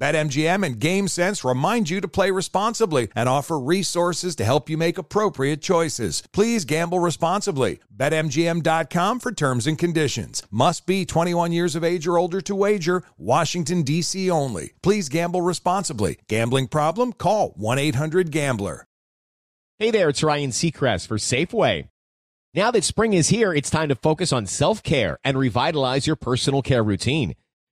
BetMGM and GameSense remind you to play responsibly and offer resources to help you make appropriate choices. Please gamble responsibly. BetMGM.com for terms and conditions. Must be 21 years of age or older to wager. Washington, D.C. only. Please gamble responsibly. Gambling problem? Call 1 800 Gambler. Hey there, it's Ryan Seacrest for Safeway. Now that spring is here, it's time to focus on self care and revitalize your personal care routine.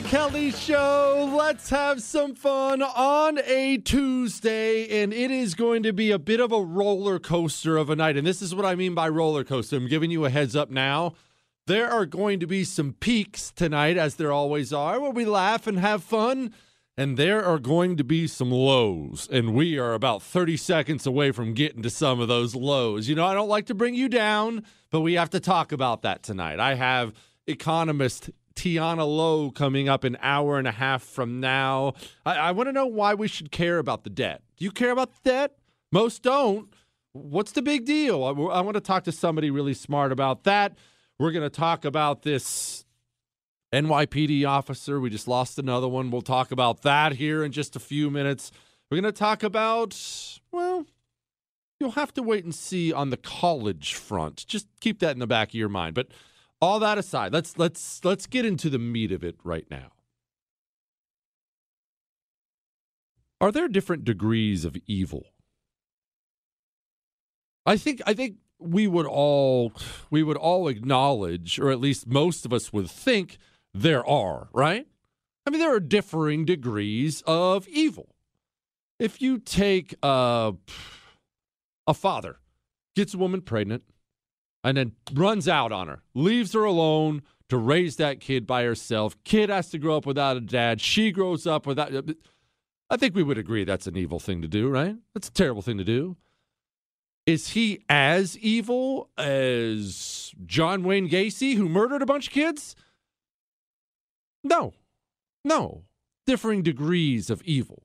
Kelly Show. Let's have some fun on a Tuesday, and it is going to be a bit of a roller coaster of a night. And this is what I mean by roller coaster. I'm giving you a heads up now. There are going to be some peaks tonight, as there always are, where we laugh and have fun. And there are going to be some lows, and we are about 30 seconds away from getting to some of those lows. You know, I don't like to bring you down, but we have to talk about that tonight. I have economist Tiana Lowe coming up an hour and a half from now. I, I want to know why we should care about the debt. Do you care about the debt? Most don't. What's the big deal? I, I want to talk to somebody really smart about that. We're going to talk about this NYPD officer. We just lost another one. We'll talk about that here in just a few minutes. We're going to talk about, well, you'll have to wait and see on the college front. Just keep that in the back of your mind. But all that aside, let's let's let's get into the meat of it right now. Are there different degrees of evil? I think I think we would all we would all acknowledge or at least most of us would think there are, right? I mean there are differing degrees of evil. If you take uh, a father gets a woman pregnant and then runs out on her, leaves her alone to raise that kid by herself. Kid has to grow up without a dad. She grows up without. I think we would agree that's an evil thing to do, right? That's a terrible thing to do. Is he as evil as John Wayne Gacy, who murdered a bunch of kids? No, no. Differing degrees of evil.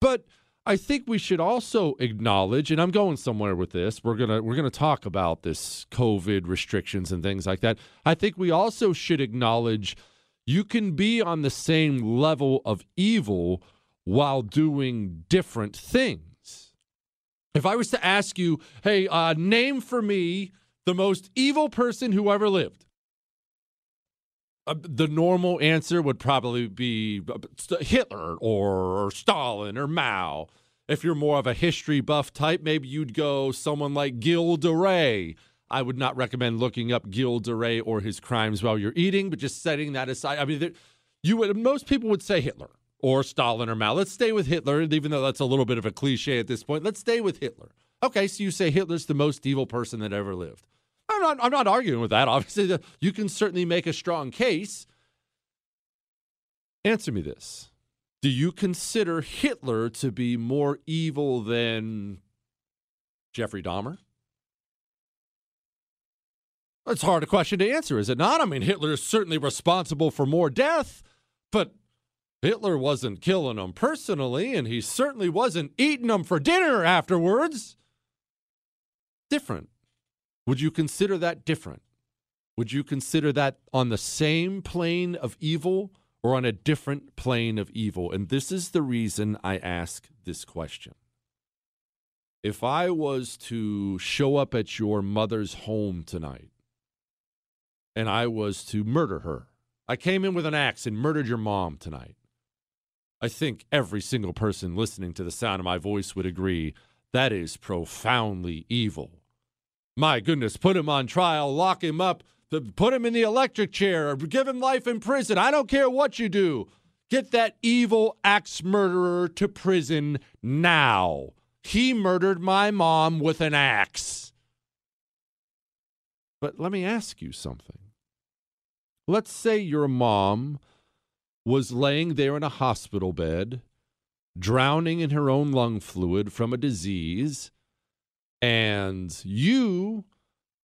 But I think we should also acknowledge, and I'm going somewhere with this. We're gonna we're gonna talk about this COVID restrictions and things like that. I think we also should acknowledge you can be on the same level of evil while doing different things. If I was to ask you, hey, uh, name for me the most evil person who ever lived, uh, the normal answer would probably be uh, Hitler or, or Stalin or Mao. If you're more of a history buff type, maybe you'd go someone like Gilles de Rais. I would not recommend looking up Gilles de Rais or his crimes while you're eating, but just setting that aside. I mean, there, you would most people would say Hitler or Stalin or Mao. Let's stay with Hitler, even though that's a little bit of a cliche at this point. Let's stay with Hitler. Okay, so you say Hitler's the most evil person that ever lived. I'm not, I'm not arguing with that. Obviously, you can certainly make a strong case. Answer me this Do you consider Hitler to be more evil than Jeffrey Dahmer? It's hard a question to answer, is it not? I mean, Hitler is certainly responsible for more death, but Hitler wasn't killing them personally, and he certainly wasn't eating them for dinner afterwards. Different. Would you consider that different? Would you consider that on the same plane of evil, or on a different plane of evil? And this is the reason I ask this question. If I was to show up at your mother's home tonight and I was to murder her, I came in with an axe and murdered your mom tonight. I think every single person listening to the sound of my voice would agree that is profoundly evil. My goodness, put him on trial, lock him up, put him in the electric chair, or give him life in prison. I don't care what you do. Get that evil axe murderer to prison now. He murdered my mom with an axe. But let me ask you something. Let's say your mom was laying there in a hospital bed, drowning in her own lung fluid from a disease, and you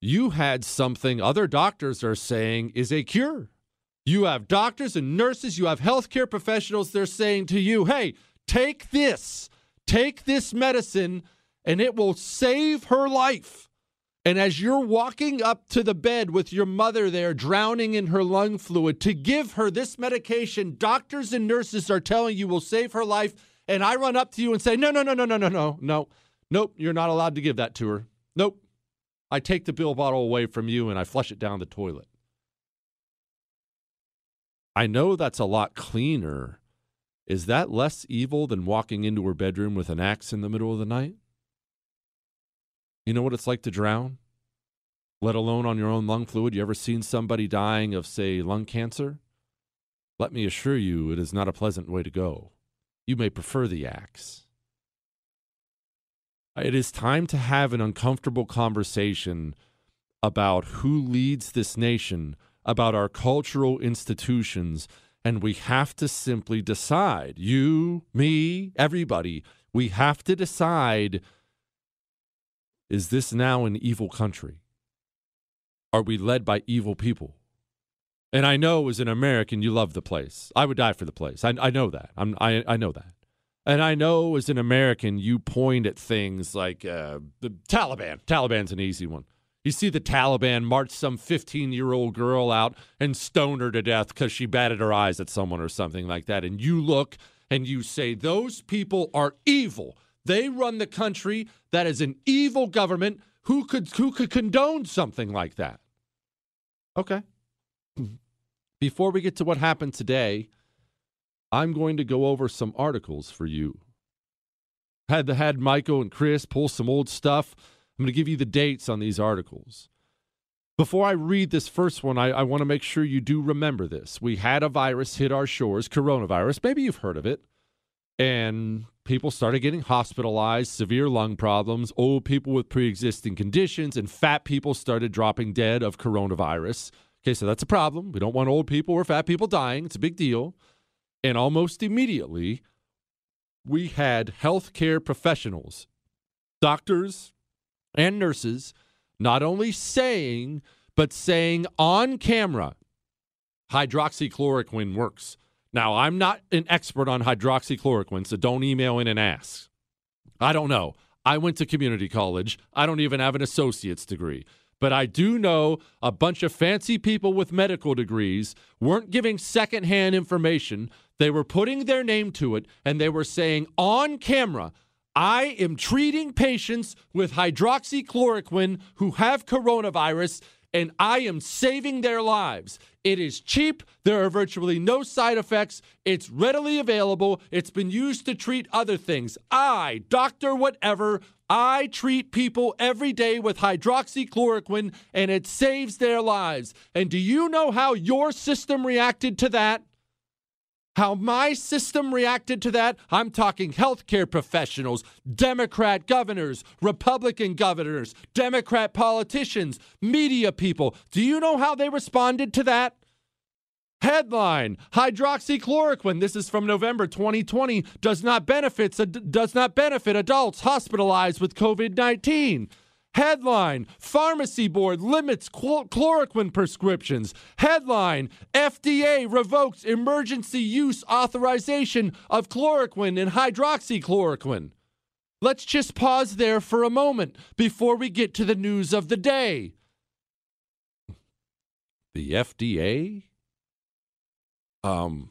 you had something other doctors are saying is a cure. You have doctors and nurses, you have healthcare professionals, they're saying to you, hey, take this, take this medicine, and it will save her life. And as you're walking up to the bed with your mother there, drowning in her lung fluid, to give her this medication, doctors and nurses are telling you will save her life. And I run up to you and say, no, no, no, no, no, no, no, no. Nope, you're not allowed to give that to her. Nope. I take the pill bottle away from you and I flush it down the toilet. I know that's a lot cleaner. Is that less evil than walking into her bedroom with an axe in the middle of the night? You know what it's like to drown? Let alone on your own lung fluid. You ever seen somebody dying of, say, lung cancer? Let me assure you, it is not a pleasant way to go. You may prefer the axe. It is time to have an uncomfortable conversation about who leads this nation, about our cultural institutions, and we have to simply decide you, me, everybody we have to decide is this now an evil country? Are we led by evil people? And I know as an American, you love the place. I would die for the place. I, I know that. I'm, I, I know that. And I know as an American, you point at things like uh, the Taliban. Taliban's an easy one. You see the Taliban march some 15 year old girl out and stone her to death because she batted her eyes at someone or something like that. And you look and you say, those people are evil. They run the country. That is an evil government. Who could who could condone something like that? Okay. Before we get to what happened today, I'm going to go over some articles for you. Had the had Michael and Chris pull some old stuff. I'm going to give you the dates on these articles. Before I read this first one, I, I want to make sure you do remember this. We had a virus hit our shores, coronavirus. Maybe you've heard of it. And people started getting hospitalized, severe lung problems, old people with pre existing conditions, and fat people started dropping dead of coronavirus. Okay, so that's a problem. We don't want old people or fat people dying. It's a big deal. And almost immediately, we had healthcare professionals, doctors and nurses, not only saying, but saying on camera, hydroxychloroquine works. Now, I'm not an expert on hydroxychloroquine, so don't email in and ask. I don't know. I went to community college. I don't even have an associate's degree. But I do know a bunch of fancy people with medical degrees weren't giving secondhand information. They were putting their name to it and they were saying on camera, I am treating patients with hydroxychloroquine who have coronavirus and I am saving their lives. It is cheap. There are virtually no side effects. It's readily available. It's been used to treat other things. I, doctor, whatever, I treat people every day with hydroxychloroquine and it saves their lives. And do you know how your system reacted to that? How my system reacted to that? I'm talking healthcare professionals, Democrat governors, Republican governors, Democrat politicians, media people. Do you know how they responded to that? Headline: Hydroxychloroquine. This is from November 2020. Does not benefits does not benefit adults hospitalized with COVID-19. Headline Pharmacy Board limits chloroquine prescriptions. Headline FDA revokes emergency use authorization of chloroquine and hydroxychloroquine. Let's just pause there for a moment before we get to the news of the day. The FDA? Um,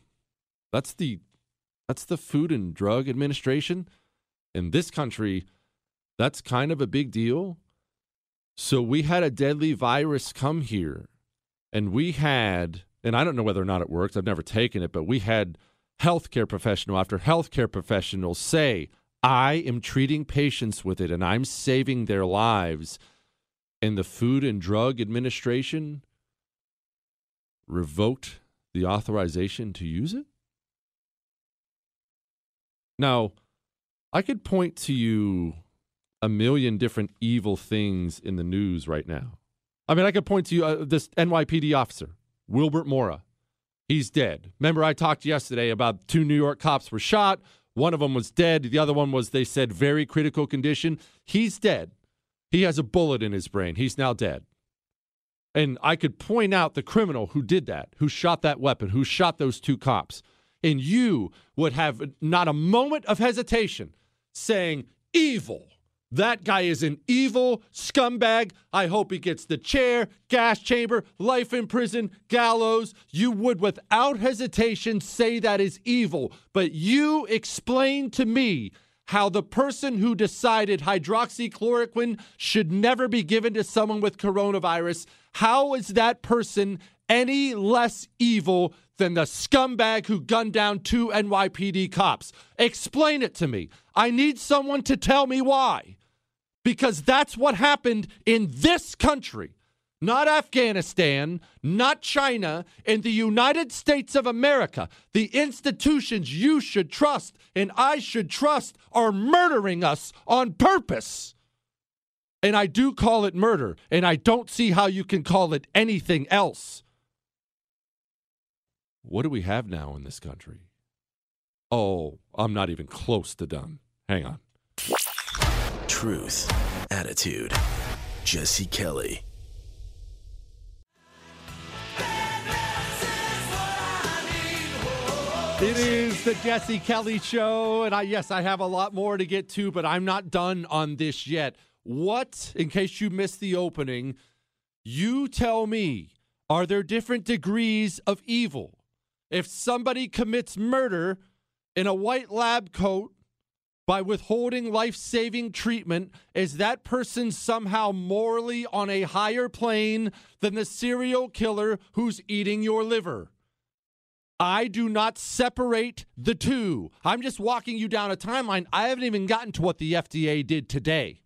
That's the that's the Food and Drug Administration. In this country, that's kind of a big deal. So we had a deadly virus come here, and we had, and I don't know whether or not it works, I've never taken it, but we had healthcare professional after healthcare professional say, I am treating patients with it and I'm saving their lives. And the Food and Drug Administration revoked the authorization to use it? Now, I could point to you a million different evil things in the news right now. I mean, I could point to you uh, this NYPD officer, Wilbert Mora. He's dead. Remember, I talked yesterday about two New York cops were shot. One of them was dead. The other one was, they said, very critical condition. He's dead. He has a bullet in his brain. He's now dead. And I could point out the criminal who did that, who shot that weapon, who shot those two cops. And you would have not a moment of hesitation saying, evil. That guy is an evil scumbag. I hope he gets the chair, gas chamber, life in prison, gallows. You would, without hesitation, say that is evil. But you explain to me how the person who decided hydroxychloroquine should never be given to someone with coronavirus, how is that person any less evil than the scumbag who gunned down two NYPD cops? Explain it to me. I need someone to tell me why because that's what happened in this country. Not Afghanistan, not China, in the United States of America. The institutions you should trust and I should trust are murdering us on purpose. And I do call it murder, and I don't see how you can call it anything else. What do we have now in this country? Oh, I'm not even close to done. Hang on truth, attitude. Jesse Kelly. It is the Jesse Kelly Show, and I yes, I have a lot more to get to, but I'm not done on this yet. What, in case you missed the opening, you tell me, are there different degrees of evil? If somebody commits murder in a white lab coat by withholding life saving treatment, is that person somehow morally on a higher plane than the serial killer who's eating your liver? I do not separate the two. I'm just walking you down a timeline. I haven't even gotten to what the FDA did today.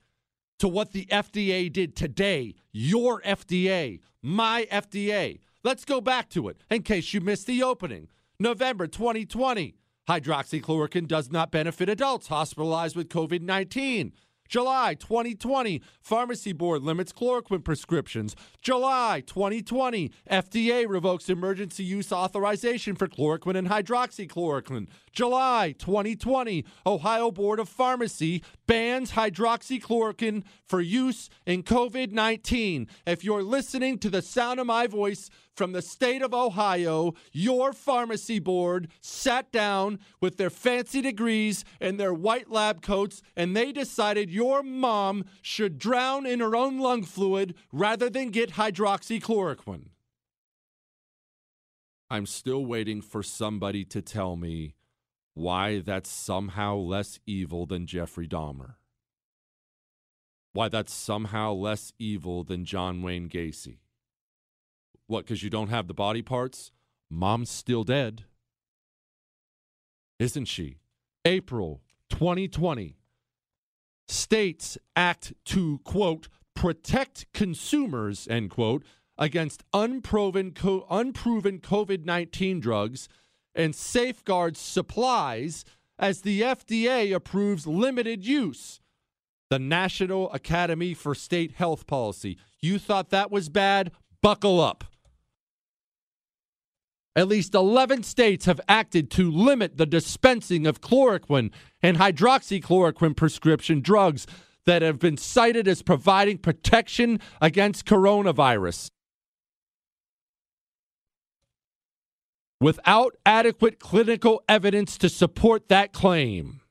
To what the FDA did today. Your FDA, my FDA. Let's go back to it in case you missed the opening. November 2020. Hydroxychloroquine does not benefit adults hospitalized with COVID 19. July 2020, Pharmacy Board limits chloroquine prescriptions. July 2020, FDA revokes emergency use authorization for chloroquine and hydroxychloroquine. July 2020, Ohio Board of Pharmacy bans hydroxychloroquine for use in COVID 19. If you're listening to the sound of my voice, from the state of Ohio, your pharmacy board sat down with their fancy degrees and their white lab coats, and they decided your mom should drown in her own lung fluid rather than get hydroxychloroquine. I'm still waiting for somebody to tell me why that's somehow less evil than Jeffrey Dahmer. Why that's somehow less evil than John Wayne Gacy. What, because you don't have the body parts? Mom's still dead. Isn't she? April 2020. States act to, quote, protect consumers, end quote, against unproven, co- unproven COVID 19 drugs and safeguards supplies as the FDA approves limited use. The National Academy for State Health Policy. You thought that was bad? Buckle up. At least 11 states have acted to limit the dispensing of chloroquine and hydroxychloroquine prescription drugs that have been cited as providing protection against coronavirus. Without adequate clinical evidence to support that claim.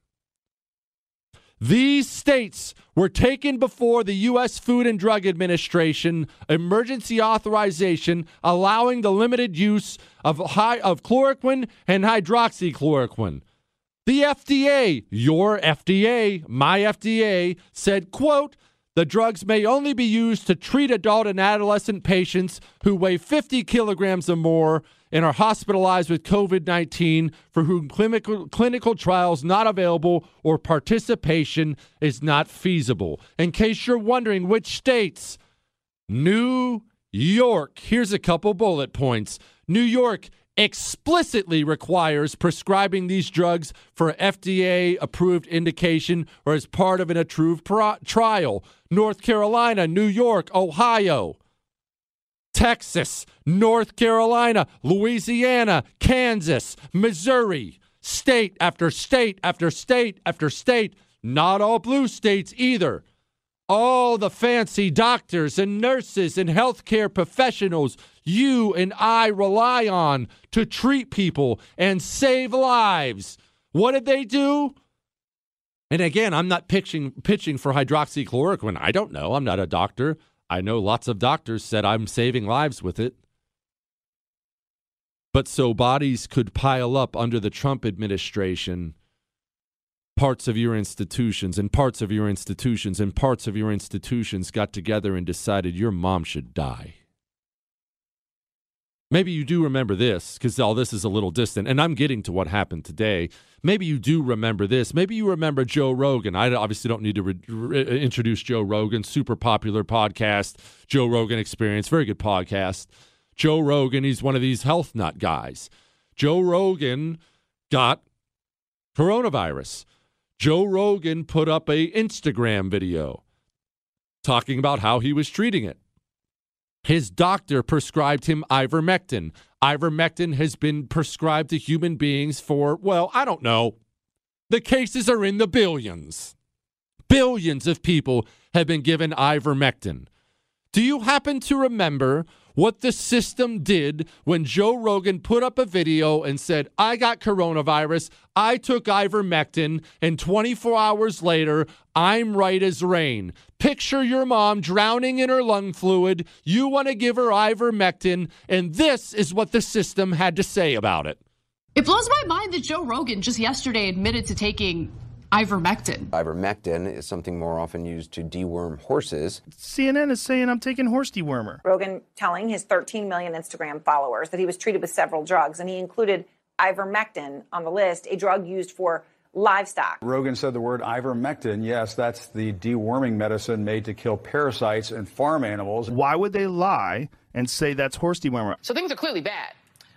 These states were taken before the U.S. Food and Drug Administration emergency authorization, allowing the limited use of high, of chloroquine and hydroxychloroquine. The FDA, your FDA, my FDA, said, quote, the drugs may only be used to treat adult and adolescent patients who weigh 50 kilograms or more and are hospitalized with COVID 19 for whom clinical, clinical trials not available or participation is not feasible. In case you're wondering which states, New York, here's a couple bullet points. New York explicitly requires prescribing these drugs for FDA approved indication or as part of an approved pro- trial. North Carolina, New York, Ohio, Texas, North Carolina, Louisiana, Kansas, Missouri, state after state after state after state. Not all blue states either all the fancy doctors and nurses and healthcare professionals you and I rely on to treat people and save lives. What did they do? And again, I'm not pitching pitching for hydroxychloroquine. I don't know. I'm not a doctor. I know lots of doctors said I'm saving lives with it. But so bodies could pile up under the Trump administration parts of your institutions and parts of your institutions and parts of your institutions got together and decided your mom should die. Maybe you do remember this because all this is a little distant, and I'm getting to what happened today. Maybe you do remember this. Maybe you remember Joe Rogan. I obviously don't need to re- re- introduce Joe Rogan, super popular podcast, Joe Rogan Experience, very good podcast. Joe Rogan, he's one of these health nut guys. Joe Rogan got coronavirus. Joe Rogan put up a Instagram video talking about how he was treating it. His doctor prescribed him ivermectin. Ivermectin has been prescribed to human beings for, well, I don't know. The cases are in the billions. Billions of people have been given ivermectin. Do you happen to remember what the system did when Joe Rogan put up a video and said, I got coronavirus, I took ivermectin, and 24 hours later, I'm right as rain. Picture your mom drowning in her lung fluid. You want to give her ivermectin, and this is what the system had to say about it. It blows my mind that Joe Rogan just yesterday admitted to taking ivermectin. Ivermectin is something more often used to deworm horses. CNN is saying I'm taking horse dewormer. Rogan telling his 13 million Instagram followers that he was treated with several drugs, and he included ivermectin on the list, a drug used for livestock. Rogan said the word ivermectin. Yes, that's the deworming medicine made to kill parasites in farm animals. Why would they lie and say that's horse dewormer? So things are clearly bad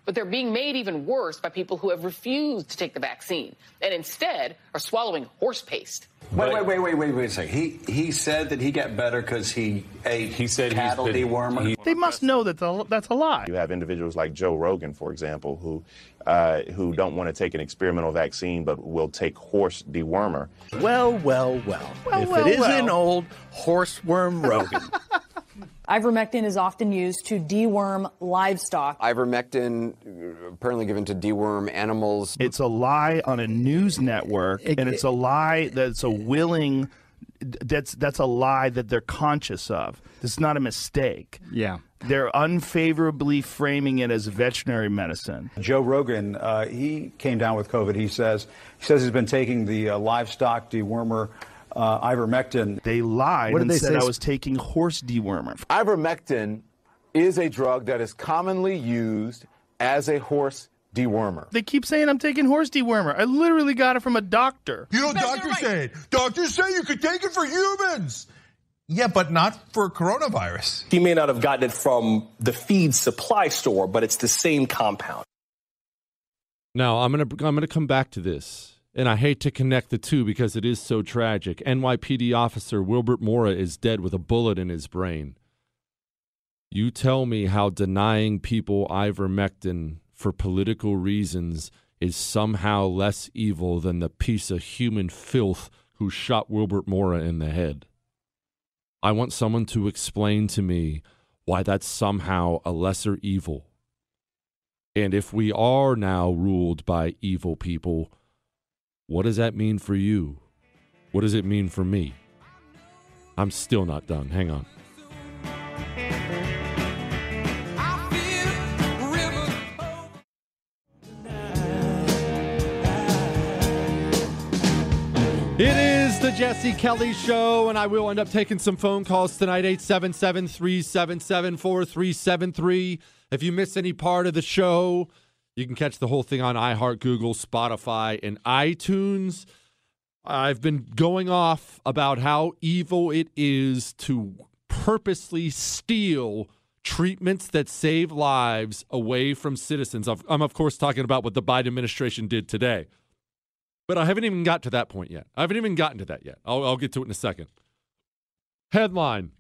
but they're being made even worse by people who have refused to take the vaccine and instead are swallowing horse paste. Wait, wait, wait, wait, wait, wait a second. He he said that he got better because he ate he said cattle been, dewormer. He, they must know that the, that's a lie. You have individuals like Joe Rogan, for example, who uh, who don't want to take an experimental vaccine but will take horse dewormer. Well, well, well. well if well, it isn't well. old horseworm Rogan. Ivermectin is often used to deworm livestock. Ivermectin, apparently given to deworm animals. It's a lie on a news network, it, and it's a lie that's a willing. That's that's a lie that they're conscious of. It's not a mistake. Yeah, they're unfavorably framing it as veterinary medicine. Joe Rogan, uh, he came down with COVID. He says he says he's been taking the uh, livestock dewormer uh, ivermectin. They lied what did and they said say? I was taking horse dewormer. Ivermectin is a drug that is commonly used as a horse dewormer. They keep saying I'm taking horse dewormer. I literally got it from a doctor. You know, doctors right. say doctors say you could take it for humans. Yeah, but not for coronavirus. He may not have gotten it from the feed supply store, but it's the same compound. Now, I'm going to I'm going to come back to this and I hate to connect the two because it is so tragic. NYPD officer Wilbert Mora is dead with a bullet in his brain. You tell me how denying people ivermectin for political reasons is somehow less evil than the piece of human filth who shot Wilbert Mora in the head. I want someone to explain to me why that's somehow a lesser evil. And if we are now ruled by evil people, what does that mean for you? What does it mean for me? I'm still not done. Hang on. It is the Jesse Kelly Show, and I will end up taking some phone calls tonight 877 377 4373. If you miss any part of the show, you can catch the whole thing on iHeart, Google, Spotify, and iTunes. I've been going off about how evil it is to purposely steal treatments that save lives away from citizens. I'm, of course, talking about what the Biden administration did today. But I haven't even got to that point yet. I haven't even gotten to that yet. I'll, I'll get to it in a second. Headline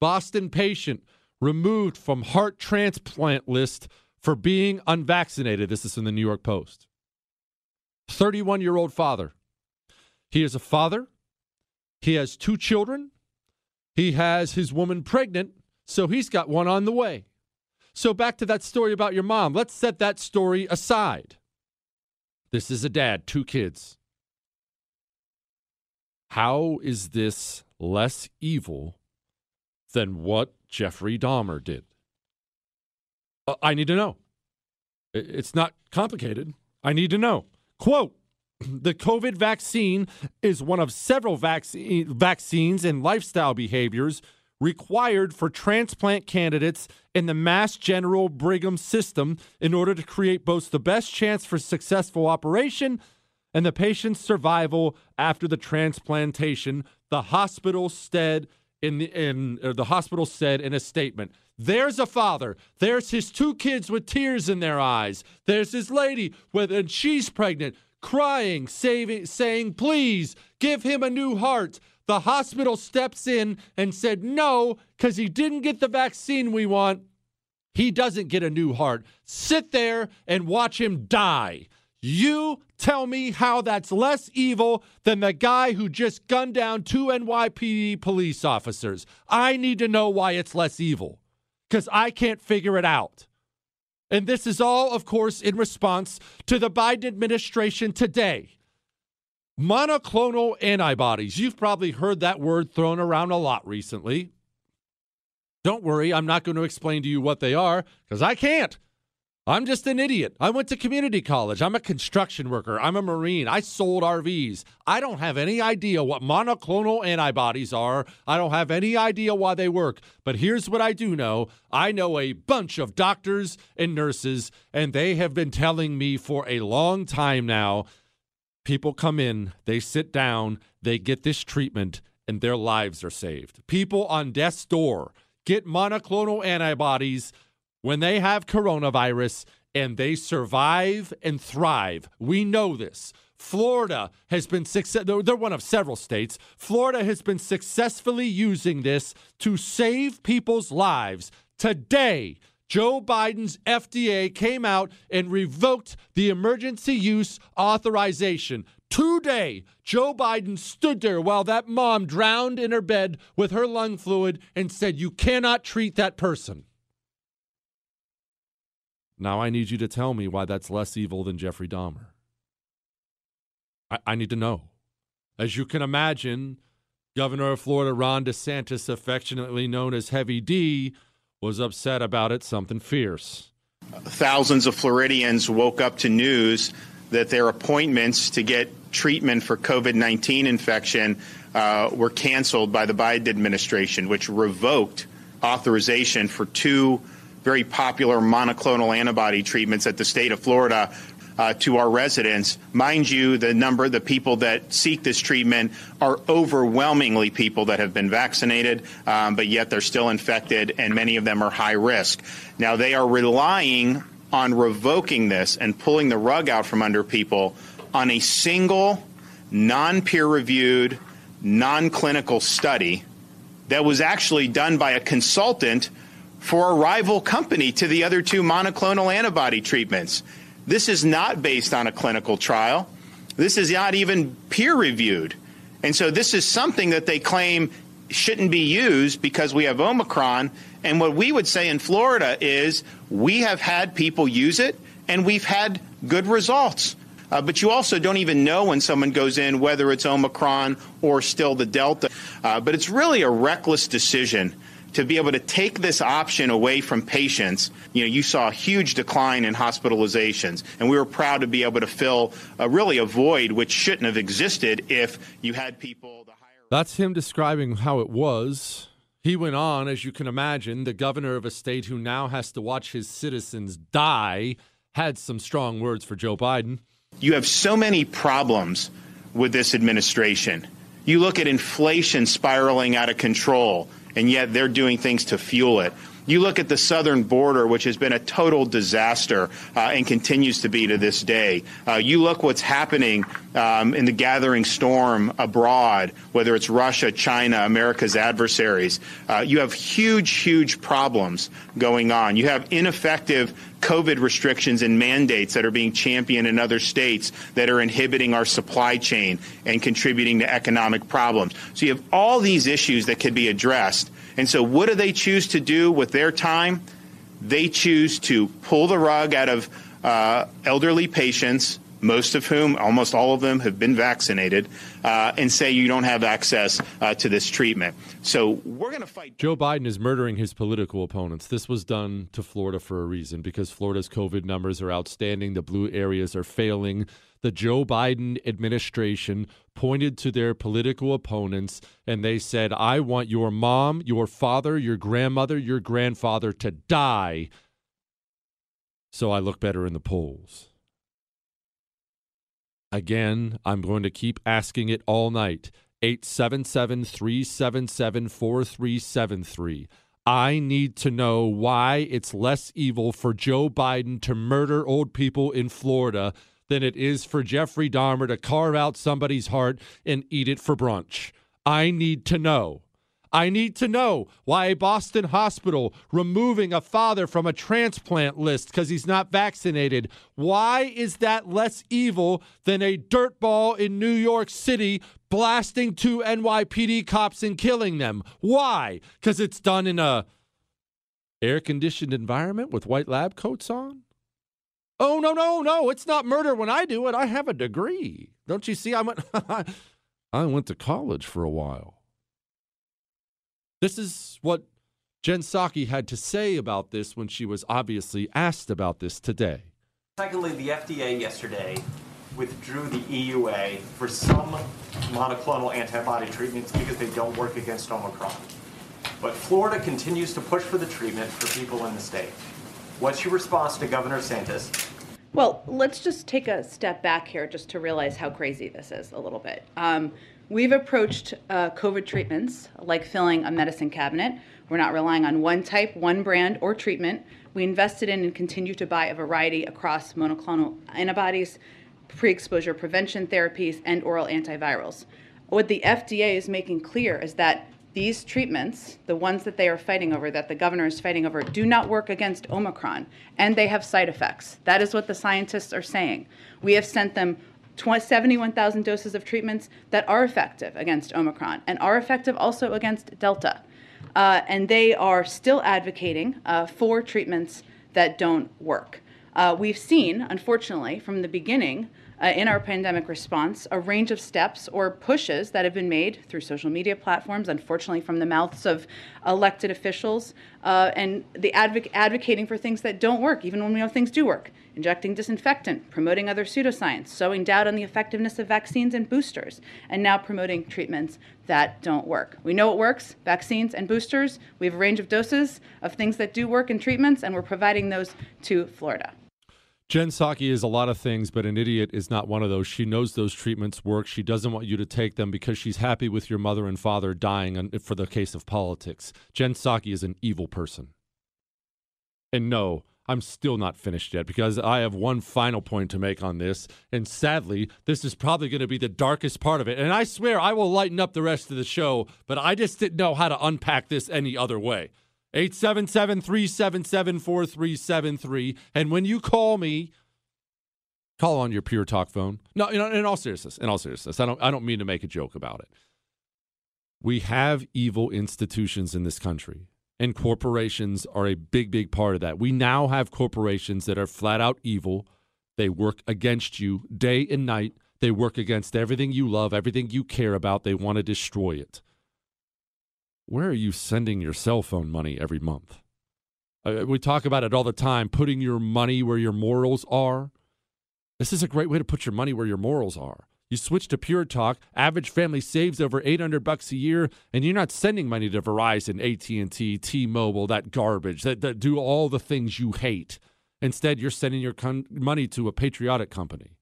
Boston patient removed from heart transplant list for being unvaccinated. This is in the New York Post. 31 year old father. He is a father. He has two children. He has his woman pregnant, so he's got one on the way. So, back to that story about your mom. Let's set that story aside. This is a dad, two kids. How is this less evil than what Jeffrey Dahmer did? Uh, I need to know. It's not complicated. I need to know. Quote The COVID vaccine is one of several vaccine, vaccines and lifestyle behaviors required for transplant candidates in the Mass General Brigham system in order to create both the best chance for successful operation and the patient's survival after the transplantation, the hospital said in the in the hospital said in a statement. There's a father. There's his two kids with tears in their eyes. There's his lady with and she's pregnant, crying, saving, saying, "Please give him a new heart." The hospital steps in and said, no, because he didn't get the vaccine we want. He doesn't get a new heart. Sit there and watch him die. You tell me how that's less evil than the guy who just gunned down two NYPD police officers. I need to know why it's less evil because I can't figure it out. And this is all, of course, in response to the Biden administration today Monoclonal antibodies. You've probably heard that word thrown around a lot recently. Don't worry, I'm not going to explain to you what they are because I can't. I'm just an idiot. I went to community college. I'm a construction worker. I'm a Marine. I sold RVs. I don't have any idea what monoclonal antibodies are. I don't have any idea why they work. But here's what I do know I know a bunch of doctors and nurses, and they have been telling me for a long time now People come in, they sit down, they get this treatment, and their lives are saved. People on death's door get monoclonal antibodies when they have coronavirus and they survive and thrive. We know this. Florida has been success. They're one of several states. Florida has been successfully using this to save people's lives. Today, Joe Biden's FDA came out and revoked the emergency use authorization. Today, Joe Biden stood there while that mom drowned in her bed with her lung fluid and said, You cannot treat that person. Now I need you to tell me why that's less evil than Jeffrey Dahmer. I, I need to know. As you can imagine, Governor of Florida Ron DeSantis, affectionately known as Heavy D, was upset about it, something fierce. Thousands of Floridians woke up to news that their appointments to get treatment for COVID 19 infection uh, were canceled by the Biden administration, which revoked authorization for two very popular monoclonal antibody treatments at the state of Florida uh, to our residents. Mind you, the number of the people that seek this treatment are overwhelmingly people that have been vaccinated, um, but yet they're still infected, and many of them are high risk. Now, they are relying on revoking this and pulling the rug out from under people on a single, non peer reviewed, non clinical study that was actually done by a consultant for a rival company to the other two monoclonal antibody treatments. This is not based on a clinical trial. This is not even peer reviewed. And so this is something that they claim shouldn't be used because we have Omicron. And what we would say in Florida is we have had people use it and we've had good results. Uh, but you also don't even know when someone goes in whether it's Omicron or still the Delta. Uh, but it's really a reckless decision to be able to take this option away from patients. You know, you saw a huge decline in hospitalizations, and we were proud to be able to fill uh, really a void which shouldn't have existed if you had people. That's him describing how it was. He went on, as you can imagine, the governor of a state who now has to watch his citizens die had some strong words for Joe Biden. You have so many problems with this administration. You look at inflation spiraling out of control, and yet they're doing things to fuel it. You look at the southern border, which has been a total disaster uh, and continues to be to this day. Uh, you look what's happening um, in the gathering storm abroad, whether it's Russia, China, America's adversaries. Uh, you have huge, huge problems going on. You have ineffective COVID restrictions and mandates that are being championed in other states that are inhibiting our supply chain and contributing to economic problems. So you have all these issues that could be addressed. And so, what do they choose to do with their time? They choose to pull the rug out of uh, elderly patients, most of whom, almost all of them, have been vaccinated, uh, and say you don't have access uh, to this treatment. So we're going to fight. Joe Biden is murdering his political opponents. This was done to Florida for a reason because Florida's COVID numbers are outstanding. The blue areas are failing the Joe Biden administration pointed to their political opponents and they said, I want your mom, your father, your grandmother, your grandfather to die so I look better in the polls. Again, I'm going to keep asking it all night. 877 377 4373. I need to know why it's less evil for Joe Biden to murder old people in Florida than it is for Jeffrey Dahmer to carve out somebody's heart and eat it for brunch. I need to know. I need to know why a Boston hospital removing a father from a transplant list because he's not vaccinated. Why is that less evil than a dirtball in New York City blasting two NYPD cops and killing them? Why? Because it's done in a air conditioned environment with white lab coats on? Oh no no no! It's not murder when I do it. I have a degree. Don't you see? I went. I went to college for a while. This is what Jen Psaki had to say about this when she was obviously asked about this today. Secondly, the FDA yesterday withdrew the EUA for some monoclonal antibody treatments because they don't work against Omicron. But Florida continues to push for the treatment for people in the state. What's your response to Governor Santos? Well, let's just take a step back here just to realize how crazy this is a little bit. Um, we've approached uh, COVID treatments like filling a medicine cabinet. We're not relying on one type, one brand, or treatment. We invested in and continue to buy a variety across monoclonal antibodies, pre exposure prevention therapies, and oral antivirals. What the FDA is making clear is that these treatments, the ones that they are fighting over, that the governor is fighting over, do not work against Omicron, and they have side effects. That is what the scientists are saying. We have sent them 71,000 doses of treatments that are effective against Omicron and are effective also against Delta. Uh, and they are still advocating uh, for treatments that don't work. Uh, we've seen, unfortunately, from the beginning, uh, in our pandemic response a range of steps or pushes that have been made through social media platforms, unfortunately, from the mouths of elected officials, uh, and the advoc- advocating for things that don't work, even when we know things do work. Injecting disinfectant, promoting other pseudoscience, sowing doubt on the effectiveness of vaccines and boosters, and now promoting treatments that don't work. We know it works vaccines and boosters. We have a range of doses of things that do work in treatments, and we're providing those to Florida. Jen Psaki is a lot of things, but an idiot is not one of those. She knows those treatments work. She doesn't want you to take them because she's happy with your mother and father dying for the case of politics. Jen Psaki is an evil person. And no, I'm still not finished yet because I have one final point to make on this. And sadly, this is probably going to be the darkest part of it. And I swear I will lighten up the rest of the show, but I just didn't know how to unpack this any other way. 877 377 4373. And when you call me, call on your Pure Talk phone. No, you know, in all seriousness, in all seriousness, I don't, I don't mean to make a joke about it. We have evil institutions in this country, and corporations are a big, big part of that. We now have corporations that are flat out evil They work against you day and night. They work against everything you love, everything you care about. They want to destroy it. Where are you sending your cell phone money every month? Uh, we talk about it all the time putting your money where your morals are. This is a great way to put your money where your morals are. You switch to Pure Talk, average family saves over 800 bucks a year, and you're not sending money to Verizon, AT&T, T-Mobile, that garbage that, that do all the things you hate. Instead, you're sending your con- money to a patriotic company.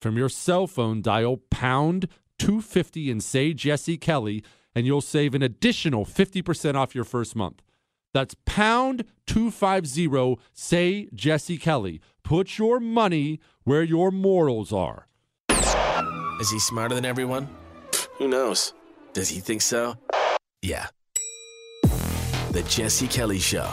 From your cell phone, dial pound 250 and say Jesse Kelly, and you'll save an additional 50% off your first month. That's pound 250, say Jesse Kelly. Put your money where your morals are. Is he smarter than everyone? Who knows? Does he think so? Yeah. The Jesse Kelly Show.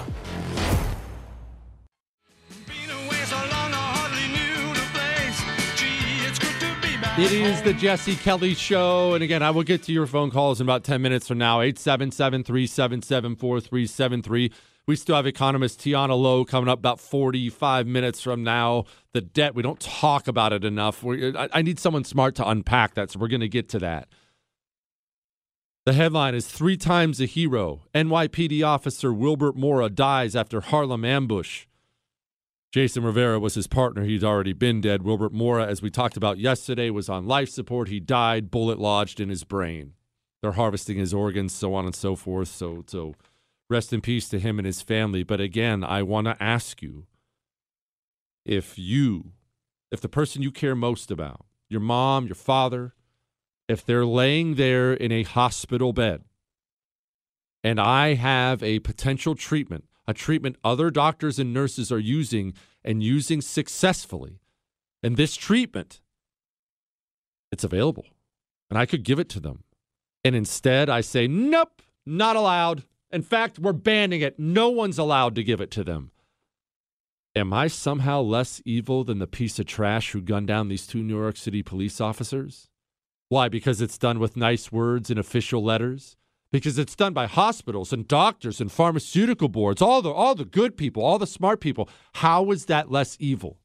It is the Jesse Kelly Show. And again, I will get to your phone calls in about 10 minutes from now 877 377 4373. We still have economist Tiana Lowe coming up about 45 minutes from now. The debt, we don't talk about it enough. we I, I need someone smart to unpack that, so we're going to get to that. The headline is Three Times a Hero. NYPD officer Wilbert Mora dies after Harlem ambush. Jason Rivera was his partner. He'd already been dead. Wilbert Mora, as we talked about yesterday, was on life support. He died, bullet lodged in his brain. They're harvesting his organs, so on and so forth. So, so rest in peace to him and his family. But again, I want to ask you if you, if the person you care most about, your mom, your father, if they're laying there in a hospital bed and I have a potential treatment a treatment other doctors and nurses are using and using successfully. And this treatment, it's available. And I could give it to them. And instead, I say, nope, not allowed. In fact, we're banning it. No one's allowed to give it to them. Am I somehow less evil than the piece of trash who gunned down these two New York City police officers? Why? Because it's done with nice words and official letters? Because it's done by hospitals and doctors and pharmaceutical boards, all the all the good people, all the smart people. How is that less evil?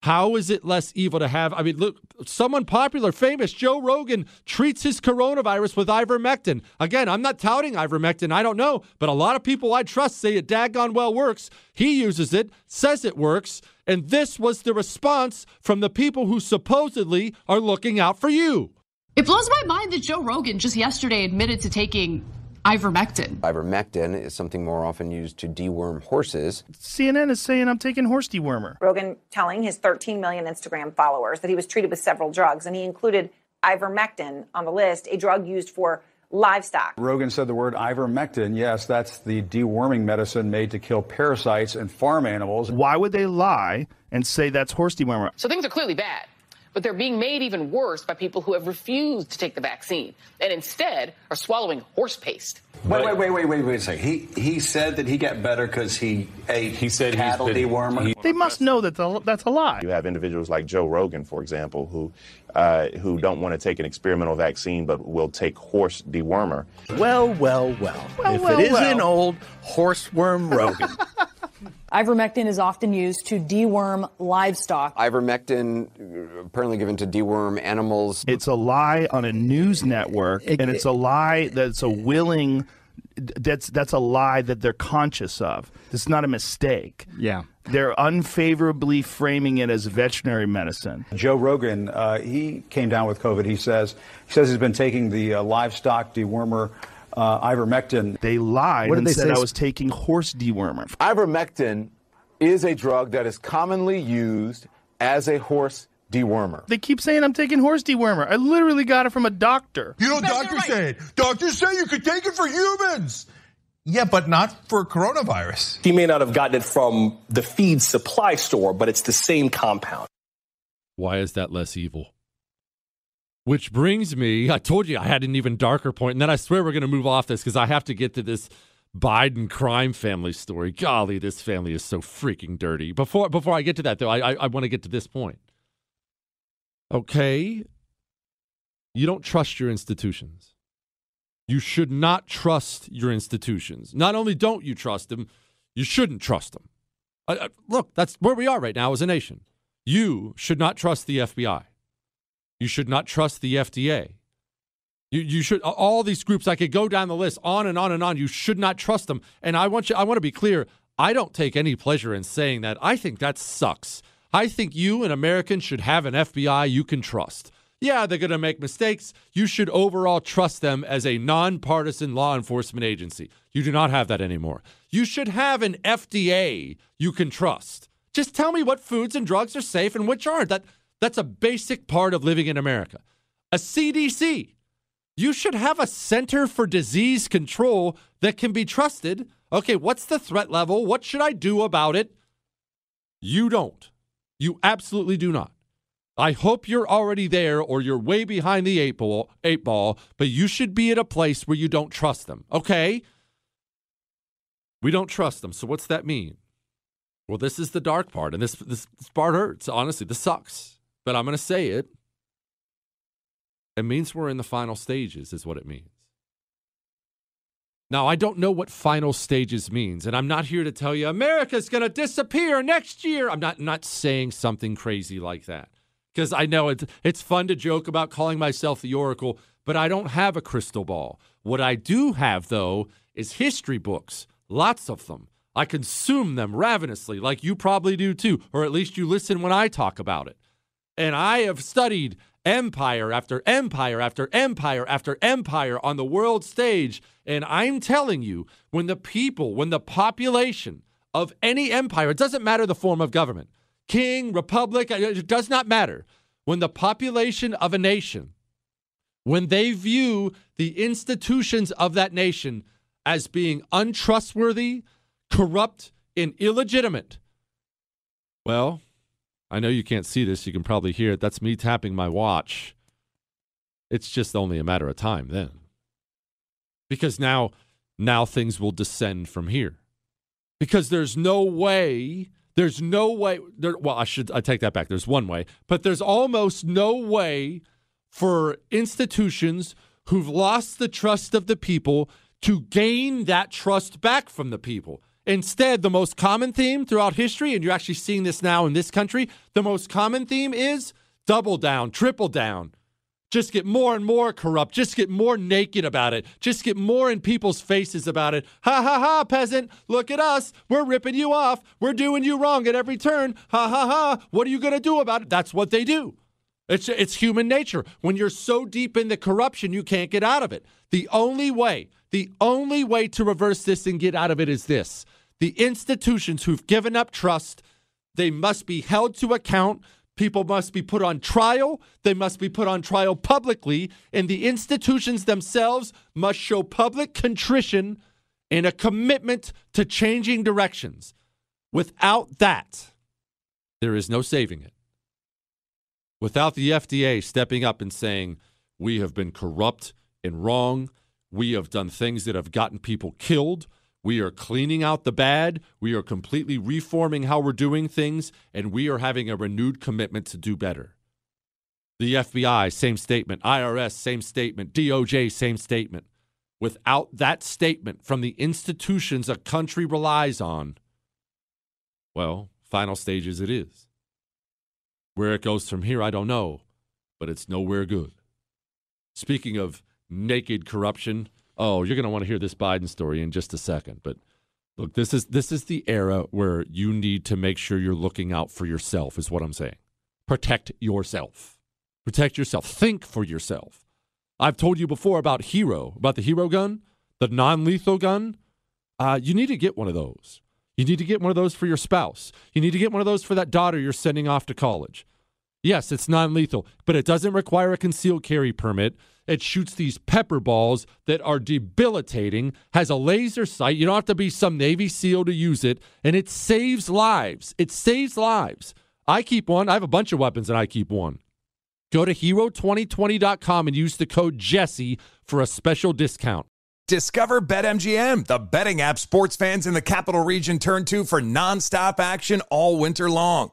How is it less evil to have? I mean, look, someone popular, famous, Joe Rogan treats his coronavirus with ivermectin. Again, I'm not touting ivermectin. I don't know, but a lot of people I trust say it daggone well works. He uses it, says it works, and this was the response from the people who supposedly are looking out for you. It blows my mind that Joe Rogan just yesterday admitted to taking ivermectin. Ivermectin is something more often used to deworm horses. CNN is saying I'm taking horse dewormer. Rogan telling his 13 million Instagram followers that he was treated with several drugs, and he included ivermectin on the list, a drug used for livestock. Rogan said the word ivermectin. Yes, that's the deworming medicine made to kill parasites in farm animals. Why would they lie and say that's horse dewormer? So things are clearly bad but they're being made even worse by people who have refused to take the vaccine and instead are swallowing horse paste. Wait, wait, wait, wait, wait, wait a second. He he said that he got better because he ate. He said cattle been, dewormer. He, they must know that the, that's a lie. You have individuals like Joe Rogan, for example, who uh, who don't want to take an experimental vaccine but will take horse dewormer. Well, well, well. well if well, it isn't well. old horseworm Rogan. Ivermectin is often used to deworm livestock. Ivermectin, apparently given to deworm animals. It's a lie on a news network, it, and it's a lie that's a willing. That's that's a lie that they're conscious of. It's not a mistake. Yeah, they're unfavorably framing it as veterinary medicine. Joe Rogan, uh, he came down with COVID. He says he says he's been taking the uh, livestock dewormer uh, ivermectin. They lied what and they said I was taking horse dewormer. Ivermectin is a drug that is commonly used as a horse dewormer. They keep saying I'm taking horse dewormer. I literally got it from a doctor. You know, doctors right. say it. Doctors say you could take it for humans. Yeah, but not for coronavirus. He may not have gotten it from the feed supply store, but it's the same compound. Why is that less evil? Which brings me, I told you I had an even darker point, and then I swear we're going to move off this because I have to get to this Biden crime family story. Golly, this family is so freaking dirty. Before before I get to that, though, I, I, I want to get to this point. Okay, you don't trust your institutions. You should not trust your institutions. Not only don't you trust them, you shouldn't trust them. look, that's where we are right now as a nation. You should not trust the FBI. You should not trust the FDA. You, you should all these groups. I could go down the list on and on and on. You should not trust them. And I want you. I want to be clear. I don't take any pleasure in saying that. I think that sucks. I think you, an American, should have an FBI you can trust. Yeah, they're going to make mistakes. You should overall trust them as a nonpartisan law enforcement agency. You do not have that anymore. You should have an FDA you can trust. Just tell me what foods and drugs are safe and which aren't. That that's a basic part of living in America. A CDC. You should have a Center for Disease Control that can be trusted. Okay, what's the threat level? What should I do about it? You don't. You absolutely do not. I hope you're already there or you're way behind the eight ball, eight ball, but you should be at a place where you don't trust them. Okay? We don't trust them. So what's that mean? Well, this is the dark part, and this this, this part hurts. Honestly, this sucks. But I'm going to say it. It means we're in the final stages, is what it means. Now, I don't know what final stages means, and I'm not here to tell you America's going to disappear next year. I'm not not saying something crazy like that because I know it's it's fun to joke about calling myself the oracle, but I don't have a crystal ball. What I do have though is history books, lots of them. I consume them ravenously, like you probably do too, or at least you listen when I talk about it. And I have studied empire after empire after empire after empire on the world stage. And I'm telling you, when the people, when the population of any empire, it doesn't matter the form of government, king, republic, uh, it does not matter. When the population of a nation, when they view the institutions of that nation as being untrustworthy, corrupt, and illegitimate, well, I know you can't see this. You can probably hear it. That's me tapping my watch. It's just only a matter of time then. Because now now things will descend from here. Because there's no way, there's no way there well, I should I take that back. There's one way, but there's almost no way for institutions who've lost the trust of the people to gain that trust back from the people. Instead, the most common theme throughout history, and you're actually seeing this now in this country, the most common theme is double down, triple down. Just get more and more corrupt. Just get more naked about it. Just get more in people's faces about it. Ha ha ha, peasant. Look at us. We're ripping you off. We're doing you wrong at every turn. Ha ha ha. What are you going to do about it? That's what they do. It's, it's human nature. When you're so deep in the corruption, you can't get out of it. The only way, the only way to reverse this and get out of it is this the institutions who've given up trust, they must be held to account. People must be put on trial. They must be put on trial publicly. And the institutions themselves must show public contrition and a commitment to changing directions. Without that, there is no saving it. Without the FDA stepping up and saying, we have been corrupt and wrong, we have done things that have gotten people killed, we are cleaning out the bad. We are completely reforming how we're doing things, and we are having a renewed commitment to do better. The FBI, same statement. IRS, same statement. DOJ, same statement. Without that statement from the institutions a country relies on, well, final stages it is. Where it goes from here, I don't know, but it's nowhere good. Speaking of naked corruption, oh, you're going to want to hear this Biden story in just a second. But look, this is this is the era where you need to make sure you're looking out for yourself. Is what I'm saying. Protect yourself. Protect yourself. Think for yourself. I've told you before about Hero, about the Hero gun, the non-lethal gun. Uh, you need to get one of those. You need to get one of those for your spouse. You need to get one of those for that daughter you're sending off to college. Yes, it's non lethal, but it doesn't require a concealed carry permit. It shoots these pepper balls that are debilitating, has a laser sight. You don't have to be some Navy SEAL to use it, and it saves lives. It saves lives. I keep one. I have a bunch of weapons, and I keep one. Go to hero2020.com and use the code Jesse for a special discount. Discover BetMGM, the betting app sports fans in the capital region turn to for nonstop action all winter long.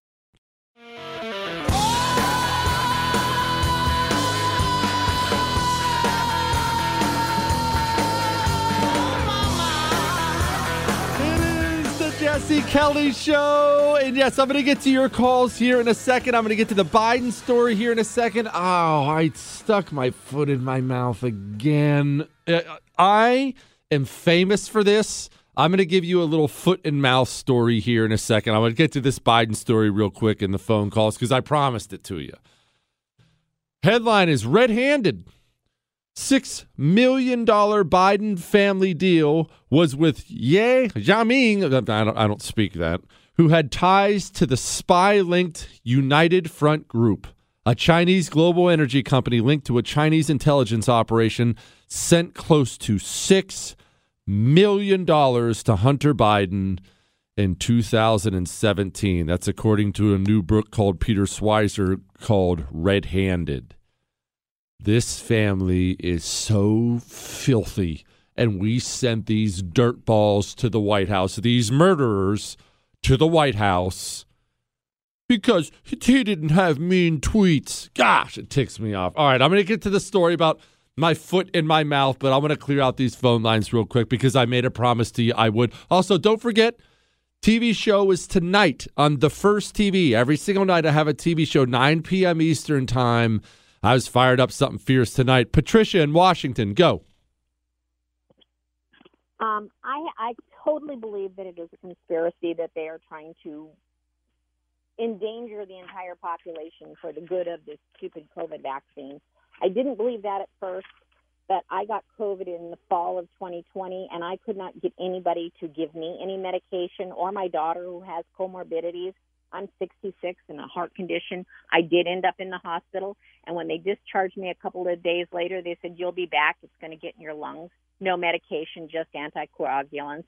Jesse Kelly Show. And yes, I'm going to get to your calls here in a second. I'm going to get to the Biden story here in a second. Oh, I stuck my foot in my mouth again. Uh, I am famous for this. I'm going to give you a little foot and mouth story here in a second. I'm going to get to this Biden story real quick in the phone calls because I promised it to you. Headline is red handed. $6 million Biden family deal was with Ye Jianming, I don't, I don't speak that, who had ties to the spy linked United Front Group, a Chinese global energy company linked to a Chinese intelligence operation, sent close to $6 million to Hunter Biden in 2017. That's according to a new book called Peter Schweizer called Red Handed. This family is so filthy. And we sent these dirt balls to the White House, these murderers to the White House because he didn't have mean tweets. Gosh, it ticks me off. All right, I'm going to get to the story about my foot in my mouth, but I'm going to clear out these phone lines real quick because I made a promise to you I would. Also, don't forget, TV show is tonight on the first TV. Every single night I have a TV show, 9 p.m. Eastern Time. I was fired up something fierce tonight. Patricia in Washington, go. Um, I I totally believe that it is a conspiracy that they are trying to endanger the entire population for the good of this stupid COVID vaccine. I didn't believe that at first, but I got COVID in the fall of 2020, and I could not get anybody to give me any medication or my daughter who has comorbidities. I'm 66 and a heart condition. I did end up in the hospital, and when they discharged me a couple of days later, they said, You'll be back. It's going to get in your lungs. No medication, just anticoagulants.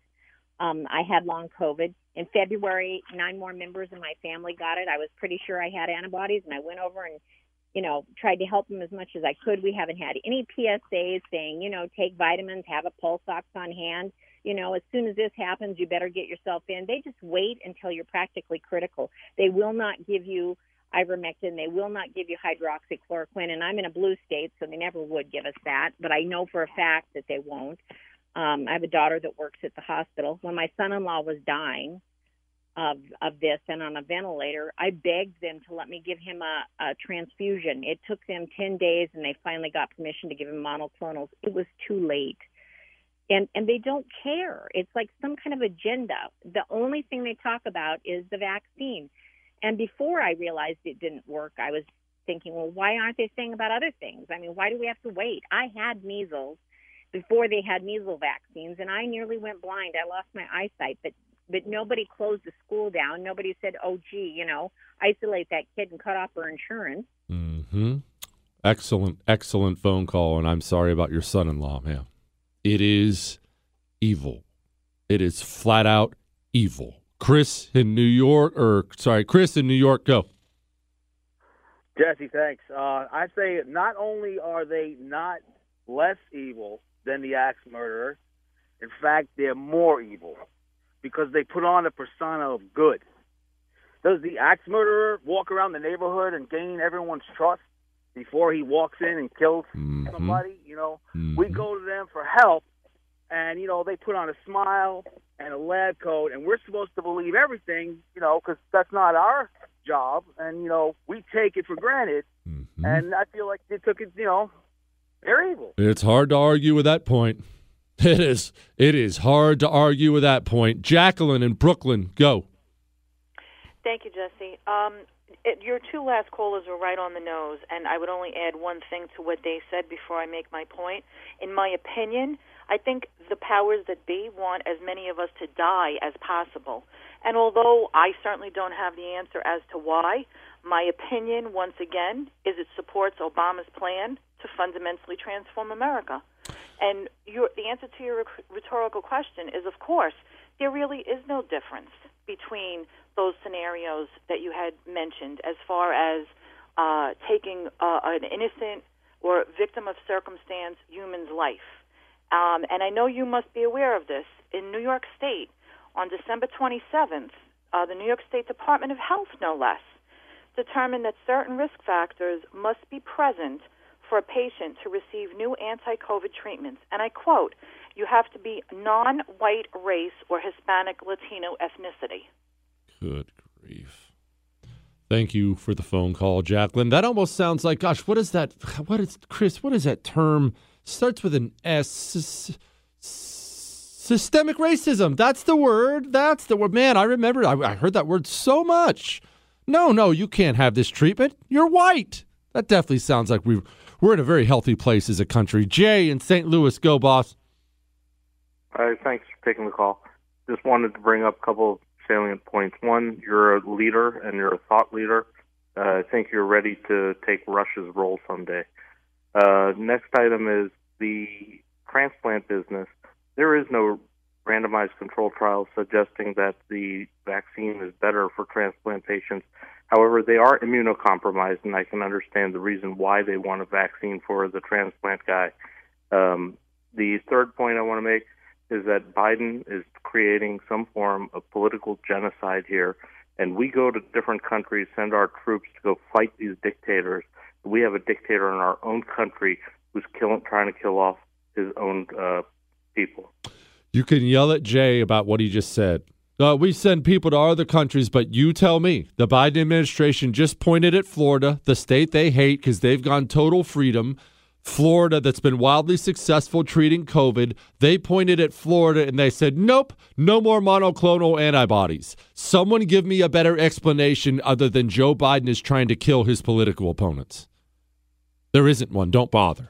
Um, I had long COVID. In February, nine more members of my family got it. I was pretty sure I had antibodies, and I went over and, you know, tried to help them as much as I could. We haven't had any PSAs saying, you know, take vitamins, have a pulse ox on hand. You know, as soon as this happens, you better get yourself in. They just wait until you're practically critical. They will not give you ivermectin. They will not give you hydroxychloroquine. And I'm in a blue state, so they never would give us that. But I know for a fact that they won't. Um, I have a daughter that works at the hospital. When my son-in-law was dying of of this and on a ventilator, I begged them to let me give him a, a transfusion. It took them ten days, and they finally got permission to give him monoclonals. It was too late. And, and they don't care. It's like some kind of agenda. The only thing they talk about is the vaccine. And before I realized it didn't work, I was thinking, well, why aren't they saying about other things? I mean, why do we have to wait? I had measles before they had measles vaccines, and I nearly went blind. I lost my eyesight, but but nobody closed the school down. Nobody said, "Oh, gee, you know, isolate that kid and cut off her insurance." Hmm. Excellent, excellent phone call, and I'm sorry about your son-in-law, ma'am. It is evil. It is flat out evil. Chris in New York, or sorry, Chris in New York, go. Jesse, thanks. Uh, I say not only are they not less evil than the axe murderer, in fact, they're more evil because they put on a persona of good. Does the axe murderer walk around the neighborhood and gain everyone's trust before he walks in and kills mm-hmm. somebody? You know, mm-hmm. we go to them for help, and you know they put on a smile and a lab coat, and we're supposed to believe everything, you know, because that's not our job, and you know we take it for granted, mm-hmm. and I feel like they took it, you know, they're evil. It's hard to argue with that point. It is. It is hard to argue with that point. Jacqueline in Brooklyn, go. Thank you, Jesse. Um, it, your two last callers were right on the nose, and I would only add one thing to what they said before I make my point. In my opinion, I think the powers that be want as many of us to die as possible. And although I certainly don't have the answer as to why, my opinion, once again, is it supports Obama's plan to fundamentally transform America. And your, the answer to your rhetorical question is, of course, there really is no difference between those scenarios that you had mentioned as far as uh, taking uh, an innocent or victim of circumstance human's life. Um, and I know you must be aware of this. In New York State, on December 27th, uh, the New York State Department of Health, no less, determined that certain risk factors must be present for a patient to receive new anti COVID treatments. And I quote, you have to be non white race or Hispanic Latino ethnicity. Good grief. Thank you for the phone call, Jacqueline. That almost sounds like, gosh, what is that? What is, Chris, what is that term? Starts with an S. Systemic racism. That's the word. That's the word. Man, I remember, I, I heard that word so much. No, no, you can't have this treatment. You're white. That definitely sounds like we we're in a very healthy place as a country. Jay in St. Louis, go boss. Uh, thanks for taking the call. Just wanted to bring up a couple of salient points. One, you're a leader and you're a thought leader. Uh, I think you're ready to take Rush's role someday. Uh, next item is the transplant business. There is no randomized control trial suggesting that the vaccine is better for transplant patients. However, they are immunocompromised, and I can understand the reason why they want a vaccine for the transplant guy. Um, the third point I want to make is that Biden is creating some form of political genocide here, and we go to different countries, send our troops to go fight these dictators. We have a dictator in our own country who's killing, trying to kill off his own uh, people. You can yell at Jay about what he just said. Uh, we send people to other countries, but you tell me. The Biden administration just pointed at Florida, the state they hate because they've gone total freedom. Florida, that's been wildly successful treating COVID, they pointed at Florida and they said, nope, no more monoclonal antibodies. Someone give me a better explanation other than Joe Biden is trying to kill his political opponents. There isn't one. Don't bother.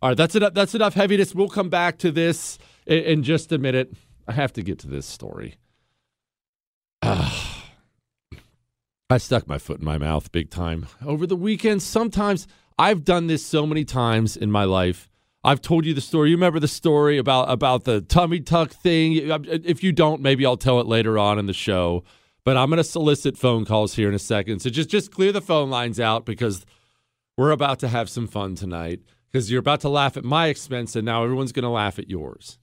All right, that's enough. That's enough heaviness. We'll come back to this in, in just a minute. I have to get to this story. I stuck my foot in my mouth big time over the weekend. Sometimes I've done this so many times in my life. I've told you the story. You remember the story about about the tummy tuck thing? If you don't, maybe I'll tell it later on in the show. But I'm going to solicit phone calls here in a second. So just just clear the phone lines out because we're about to have some fun tonight. Because you're about to laugh at my expense, and now everyone's going to laugh at yours.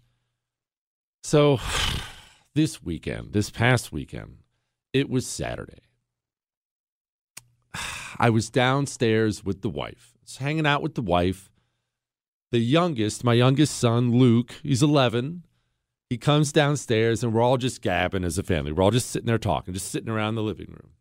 So this weekend, this past weekend, it was Saturday. I was downstairs with the wife, just hanging out with the wife. The youngest, my youngest son, Luke, he's 11. He comes downstairs and we're all just gabbing as a family. We're all just sitting there talking, just sitting around the living room.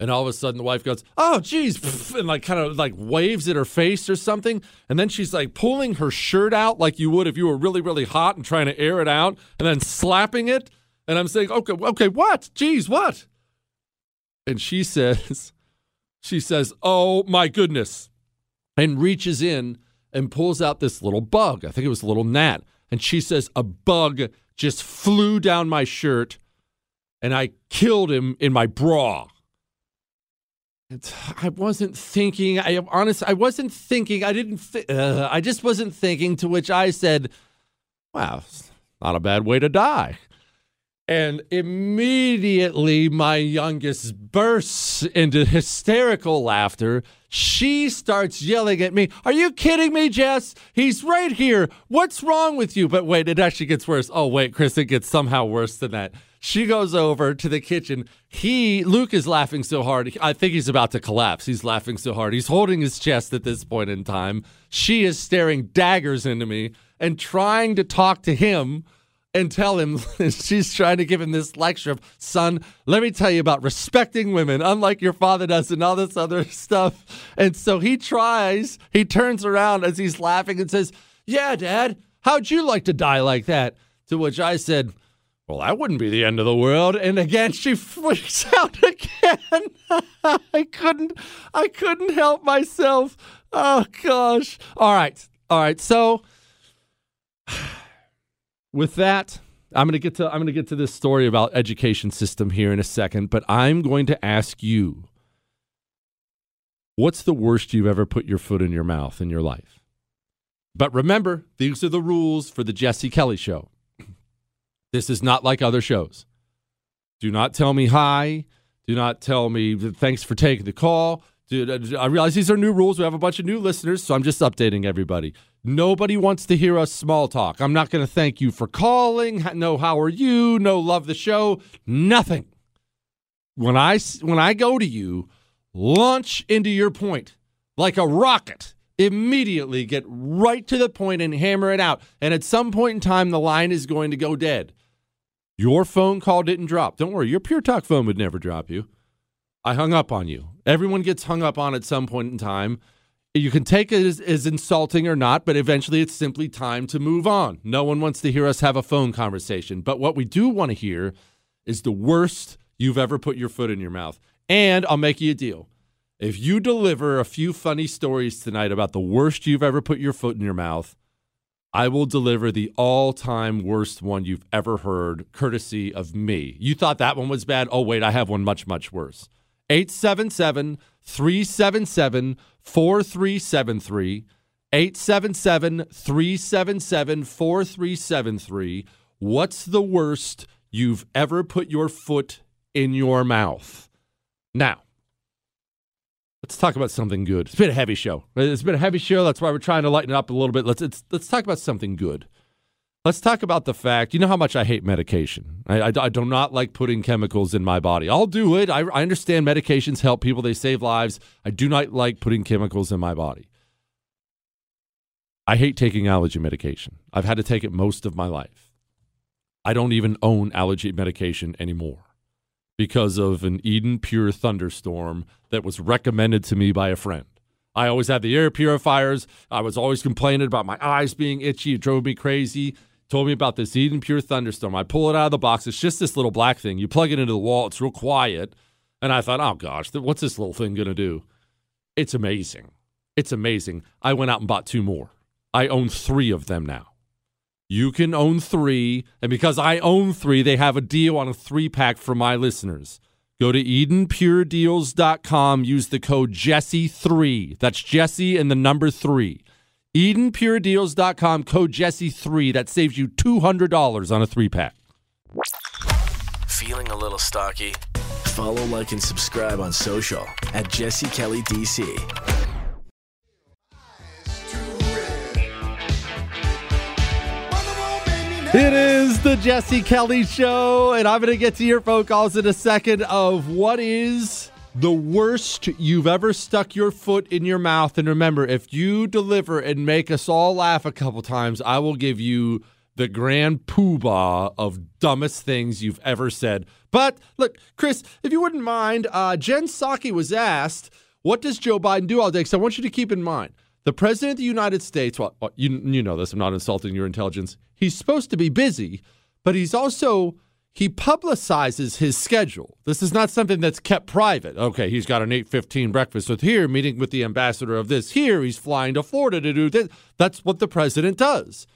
And all of a sudden the wife goes, Oh, geez, and like kind of like waves at her face or something. And then she's like pulling her shirt out like you would if you were really, really hot and trying to air it out and then slapping it. And I'm saying, Okay, okay, what? Geez, what? And she says, she says, Oh my goodness. And reaches in and pulls out this little bug. I think it was a little gnat. And she says, A bug just flew down my shirt and I killed him in my bra. And I wasn't thinking. I am honest. I wasn't thinking. I didn't. Th- uh, I just wasn't thinking. To which I said, "Wow, not a bad way to die." And immediately my youngest bursts into hysterical laughter. She starts yelling at me, Are you kidding me, Jess? He's right here. What's wrong with you? But wait, it actually gets worse. Oh, wait, Chris, it gets somehow worse than that. She goes over to the kitchen. He, Luke, is laughing so hard. I think he's about to collapse. He's laughing so hard. He's holding his chest at this point in time. She is staring daggers into me and trying to talk to him and tell him she's trying to give him this lecture of son let me tell you about respecting women unlike your father does and all this other stuff and so he tries he turns around as he's laughing and says yeah dad how'd you like to die like that to which i said Well, that wouldn't be the end of the world. And again, she freaks out again. I couldn't I couldn't help myself. Oh gosh. All right. All right. So with that, I'm going to get to I'm going to get to this story about education system here in a second, but I'm going to ask you what's the worst you've ever put your foot in your mouth in your life? But remember, these are the rules for the Jesse Kelly show. This is not like other shows. Do not tell me hi. Do not tell me thanks for taking the call. Dude, uh, I realize these are new rules. We have a bunch of new listeners, so I'm just updating everybody. Nobody wants to hear us small talk. I'm not going to thank you for calling. No, how are you? No, love the show. Nothing. When I when I go to you, launch into your point like a rocket. Immediately get right to the point and hammer it out. And at some point in time, the line is going to go dead. Your phone call didn't drop. Don't worry, your Pure Talk phone would never drop you. I hung up on you. Everyone gets hung up on at some point in time. You can take it as, as, insulting or not, but eventually it's simply time to move on. No one wants to hear us have a phone conversation. But what we do want to hear is the worst you've ever put your foot in your mouth. And I'll make you a deal. If you deliver a few funny stories tonight about the worst you've ever put your foot in your mouth, I will deliver the all time worst one you've ever heard, courtesy of me. You thought that one was bad? Oh, wait, I have one much, much worse. 877 377 4373. 877 377 4373. What's the worst you've ever put your foot in your mouth? Now, let's talk about something good. It's been a heavy show. It's been a heavy show. That's why we're trying to lighten it up a little bit. Let's, let's talk about something good. Let's talk about the fact you know how much I hate medication. I, I, I, do not like putting chemicals in my body. I'll do it. I, I understand medications help people, they save lives. I do not like putting chemicals in my body. I hate taking allergy medication. I've had to take it most of my life. I don't even own allergy medication anymore because of an Eden Pure thunderstorm that was recommended to me by a friend. I always had the air purifiers. I was always complaining about my eyes being itchy. It drove me crazy told me about this Eden Pure Thunderstorm. I pull it out of the box. It's just this little black thing. You plug it into the wall, it's real quiet. And I thought, oh gosh, what's this little thing going to do? It's amazing. It's amazing. I went out and bought two more. I own three of them now. You can own three. And because I own three, they have a deal on a three pack for my listeners. Go to EdenPureDeals.com. Use the code Jesse3. That's Jesse and the number three. EdenPureDeals.com, code Jesse3. That saves you $200 on a three pack. Feeling a little stocky? Follow, like, and subscribe on social at Jesse Kelly DC. It is the Jesse Kelly Show, and I'm going to get to your phone calls in a second of what is the worst you've ever stuck your foot in your mouth. And remember, if you deliver and make us all laugh a couple times, I will give you the grand poobah of dumbest things you've ever said. But look, Chris, if you wouldn't mind, uh, Jen Psaki was asked, What does Joe Biden do all day? Because I want you to keep in mind, the President of the United States, well, you, you know this, I'm not insulting your intelligence. He's supposed to be busy, but he's also he publicizes his schedule. This is not something that's kept private. Okay, he's got an 8:15 breakfast with here, meeting with the ambassador of this here, he's flying to Florida to do this. That's what the president does.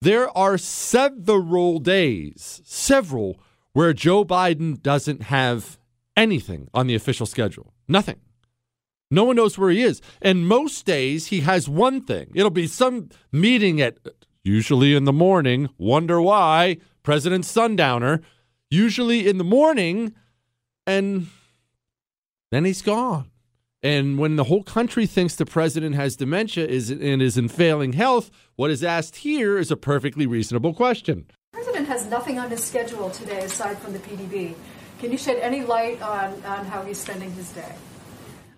There are several days, several where Joe Biden doesn't have anything on the official schedule. Nothing. No one knows where he is. And most days he has one thing. It'll be some meeting at usually in the morning, wonder why, President Sundowner, usually in the morning, and then he's gone. And when the whole country thinks the president has dementia is and is in failing health, what is asked here is a perfectly reasonable question. The president has nothing on his schedule today aside from the PDB. Can you shed any light on, on how he's spending his day?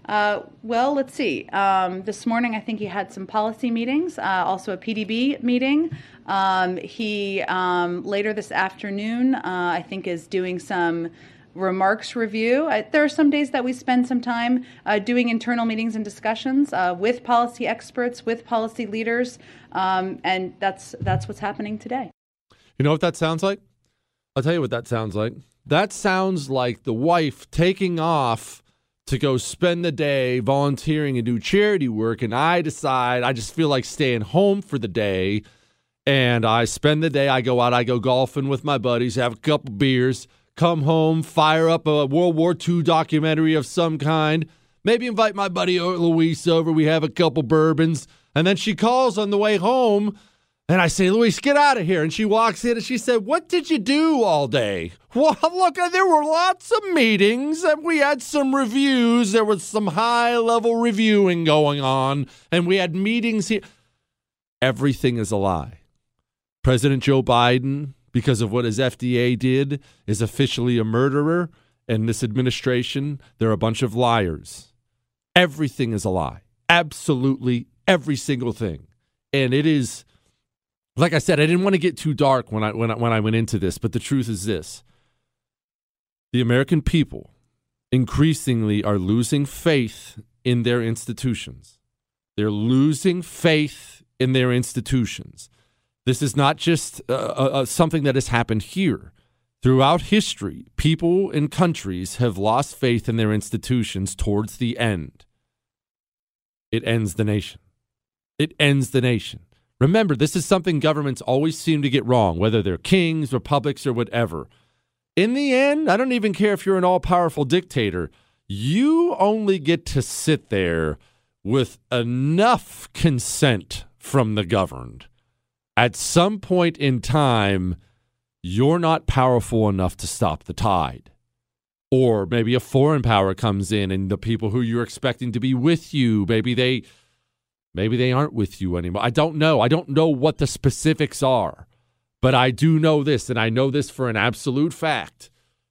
Uh, well, let's see. Um, this morning, I think he had some policy meetings, uh, also a PDB meeting. Um, he um, later this afternoon, uh, I think, is doing some remarks review. there are some days that we spend some time uh, doing internal meetings and discussions uh, with policy experts, with policy leaders, um, and that's that's what's happening today. You know what that sounds like? I'll tell you what that sounds like. That sounds like the wife taking off to go spend the day volunteering and do charity work. And I decide I just feel like staying home for the day. And I spend the day, I go out, I go golfing with my buddies, have a couple beers, come home, fire up a World War II documentary of some kind, maybe invite my buddy Luis over. We have a couple bourbons. And then she calls on the way home and I say, Luis, get out of here. And she walks in and she said, What did you do all day? Well, look, uh, there were lots of meetings and we had some reviews. There was some high level reviewing going on, and we had meetings here. Everything is a lie. President Joe Biden, because of what his FDA did, is officially a murderer. And this administration, they're a bunch of liars. Everything is a lie. Absolutely every single thing. And it is like I said, I didn't want to get too dark when I when I, when I went into this, but the truth is this: the American people increasingly are losing faith in their institutions. They're losing faith in their institutions. This is not just uh, uh, uh something that has happened here. Throughout history, people and countries have lost faith in their institutions towards the end. It ends the nation. It ends the nation. Remember, this is something governments always seem to get wrong, whether they're kings, republics, or whatever. In the end, I don't even care if you're an all powerful dictator. You only get to sit there with enough consent from the governed. At some point in time, you're not powerful enough to stop the tide. Or maybe a foreign power comes in and the people who you're expecting to be with you, maybe they Maybe they aren't with you anymore. I don't know. I don't know what the specifics are, but I do know this, and I know this for an absolute fact.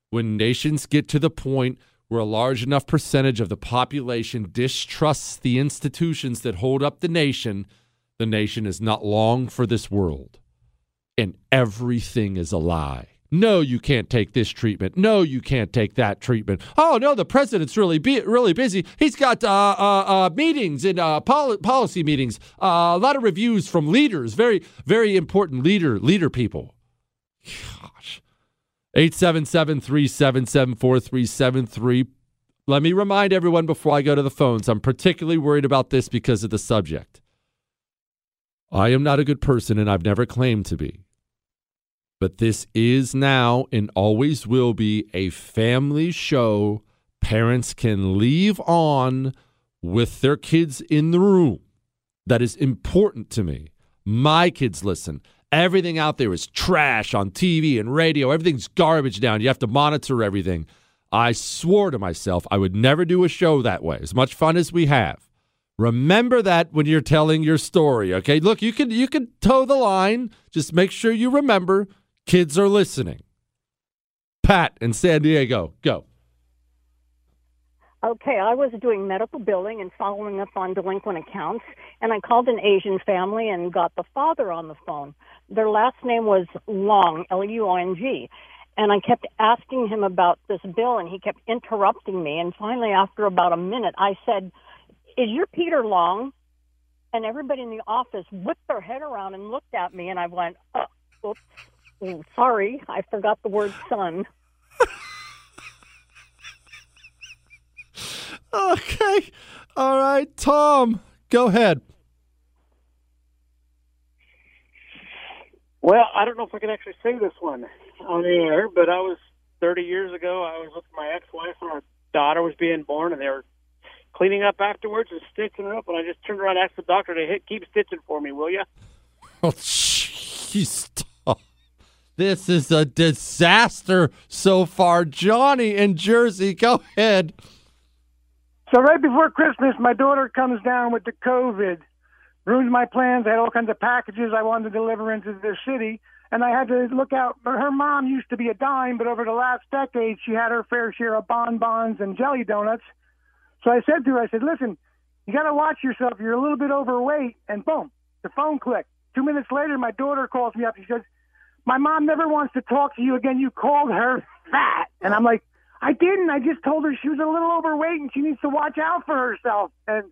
When nations get to the point where a large enough percentage of the population distrusts the institutions that hold up the nation, the nation is not long for this world. And everything is a lie. No, you can't take this treatment. No, you can't take that treatment. Oh no, the president's really really busy. He's got uh, uh, uh, meetings and uh, pol- policy meetings. Uh, a lot of reviews from leaders, very very important leader leader people. Gosh, eight seven seven three seven seven four three seven three. Let me remind everyone before I go to the phones. I'm particularly worried about this because of the subject. I am not a good person, and I've never claimed to be. But this is now and always will be a family show. Parents can leave on with their kids in the room. That is important to me. My kids listen. Everything out there is trash on TV and radio. Everything's garbage down. You have to monitor everything. I swore to myself I would never do a show that way, as much fun as we have. Remember that when you're telling your story, okay? Look, you can you can toe the line. Just make sure you remember Kids are listening. Pat in San Diego, go. Okay, I was doing medical billing and following up on delinquent accounts, and I called an Asian family and got the father on the phone. Their last name was Long, L U O N G. And I kept asking him about this bill, and he kept interrupting me. And finally, after about a minute, I said, Is your Peter Long? And everybody in the office whipped their head around and looked at me, and I went, uh, Oops. Oh, sorry, I forgot the word son. okay. All right, Tom, go ahead. Well, I don't know if I can actually say this one on the air, but I was 30 years ago. I was with my ex-wife, and our daughter was being born, and they were cleaning up afterwards and stitching her up. And I just turned around and asked the doctor to hit, keep stitching for me, will you? Oh, jeez, this is a disaster so far. Johnny in Jersey, go ahead. So right before Christmas, my daughter comes down with the COVID, ruins my plans. I had all kinds of packages I wanted to deliver into the city, and I had to look out. Her mom used to be a dime, but over the last decade, she had her fair share of bonbons and jelly donuts. So I said to her, I said, listen, you got to watch yourself. You're a little bit overweight. And boom, the phone clicked. Two minutes later, my daughter calls me up. She says, my mom never wants to talk to you again. You called her fat. And I'm like, I didn't. I just told her she was a little overweight and she needs to watch out for herself. And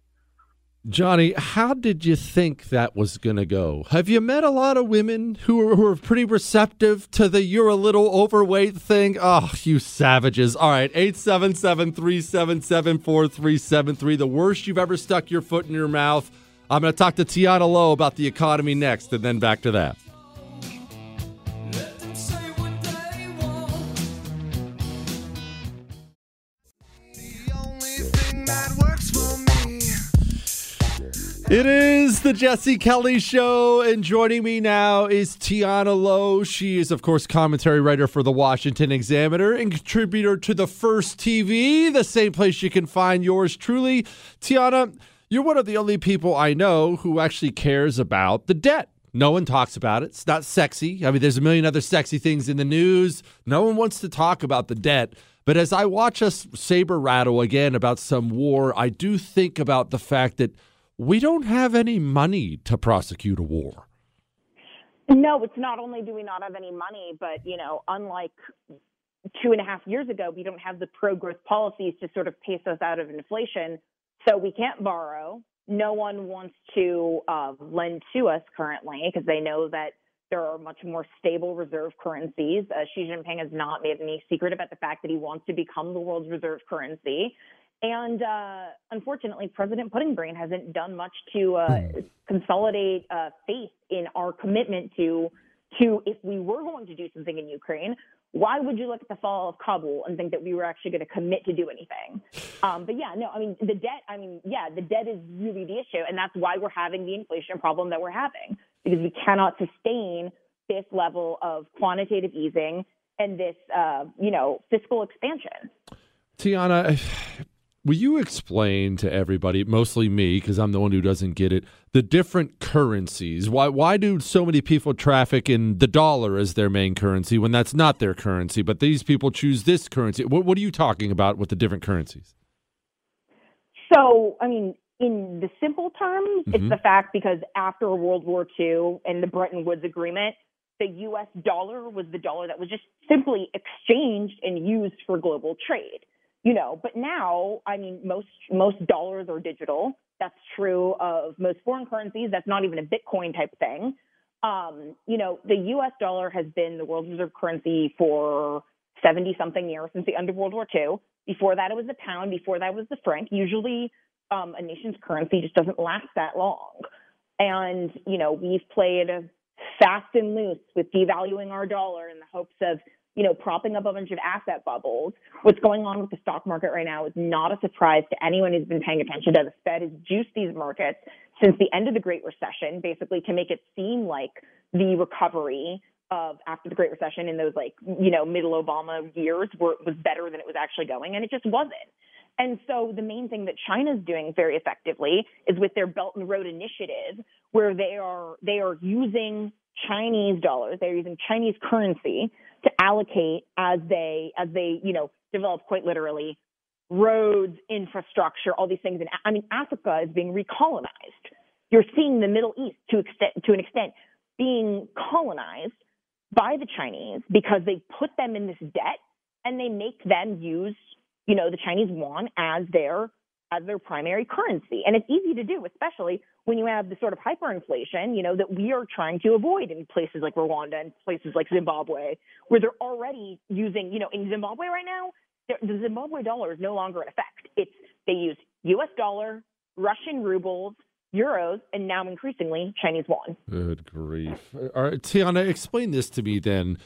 Johnny, how did you think that was going to go? Have you met a lot of women who are, who are pretty receptive to the you're a little overweight thing? Oh, you savages. All right, 877 377 4373. The worst you've ever stuck your foot in your mouth. I'm going to talk to Tiana Lowe about the economy next, and then back to that. It is the Jesse Kelly Show, and joining me now is Tiana Lowe. She is, of course, commentary writer for the Washington Examiner and contributor to the First TV, the same place you can find yours truly. Tiana, you're one of the only people I know who actually cares about the debt. No one talks about it. It's not sexy. I mean, there's a million other sexy things in the news. No one wants to talk about the debt. But as I watch us saber rattle again about some war, I do think about the fact that we don't have any money to prosecute a war. No, it's not only do we not have any money, but you know, unlike two and a half years ago, we don't have the pro-growth policies to sort of pace us out of inflation, so we can't borrow. No one wants to uh, lend to us currently because they know that there are much more stable reserve currencies. Uh, Xi Jinping has not made any secret about the fact that he wants to become the world's reserve currency. And uh, unfortunately, President Pudding Brain hasn't done much to uh, consolidate uh, faith in our commitment to to if we were going to do something in Ukraine, why would you look at the fall of Kabul and think that we were actually going to commit to do anything? Um, but yeah, no, I mean the debt. I mean, yeah, the debt is really the issue, and that's why we're having the inflation problem that we're having because we cannot sustain this level of quantitative easing and this, uh, you know, fiscal expansion. Tiana, Will you explain to everybody, mostly me, because I'm the one who doesn't get it, the different currencies? Why why do so many people traffic in the dollar as their main currency when that's not their currency, but these people choose this currency? What, what are you talking about with the different currencies? So, I mean, in the simple terms, mm-hmm. it's the fact because after World War II and the Bretton Woods Agreement, the US dollar was the dollar that was just simply exchanged and used for global trade you know, but now, I mean, most most dollars are digital. That's true of most foreign currencies. That's not even a Bitcoin type thing. Um, you know, the U.S. dollar has been the world reserve currency for 70 something years since the end of World War II. Before that, it was the pound. Before that, was the franc. Usually, um, a nation's currency just doesn't last that long. And you know, we've played fast and loose with devaluing our dollar in the hopes of you know, propping up a bunch of asset bubbles. What's going on with the stock market right now is not a surprise to anyone who's been paying attention to the Fed has juiced these markets since the end of the Great Recession, basically to make it seem like the recovery of after the Great Recession in those like, you know, middle Obama years were, was better than it was actually going. And it just wasn't. And so the main thing that China's doing very effectively is with their Belt and Road Initiative, where they are they are using Chinese dollars, they're using Chinese currency to allocate as they as they you know develop quite literally roads, infrastructure, all these things. And I mean, Africa is being recolonized. You're seeing the Middle East to extent to an extent being colonized by the Chinese because they put them in this debt and they make them use you know the Chinese yuan as their as their primary currency. And it's easy to do, especially when you have the sort of hyperinflation, you know, that we are trying to avoid in places like Rwanda and places like Zimbabwe, where they're already using, you know, in Zimbabwe right now, the Zimbabwe dollar is no longer in effect. It's they use U.S. dollar, Russian rubles, euros, and now increasingly Chinese yuan. Good grief! All right, Tiana, explain this to me then.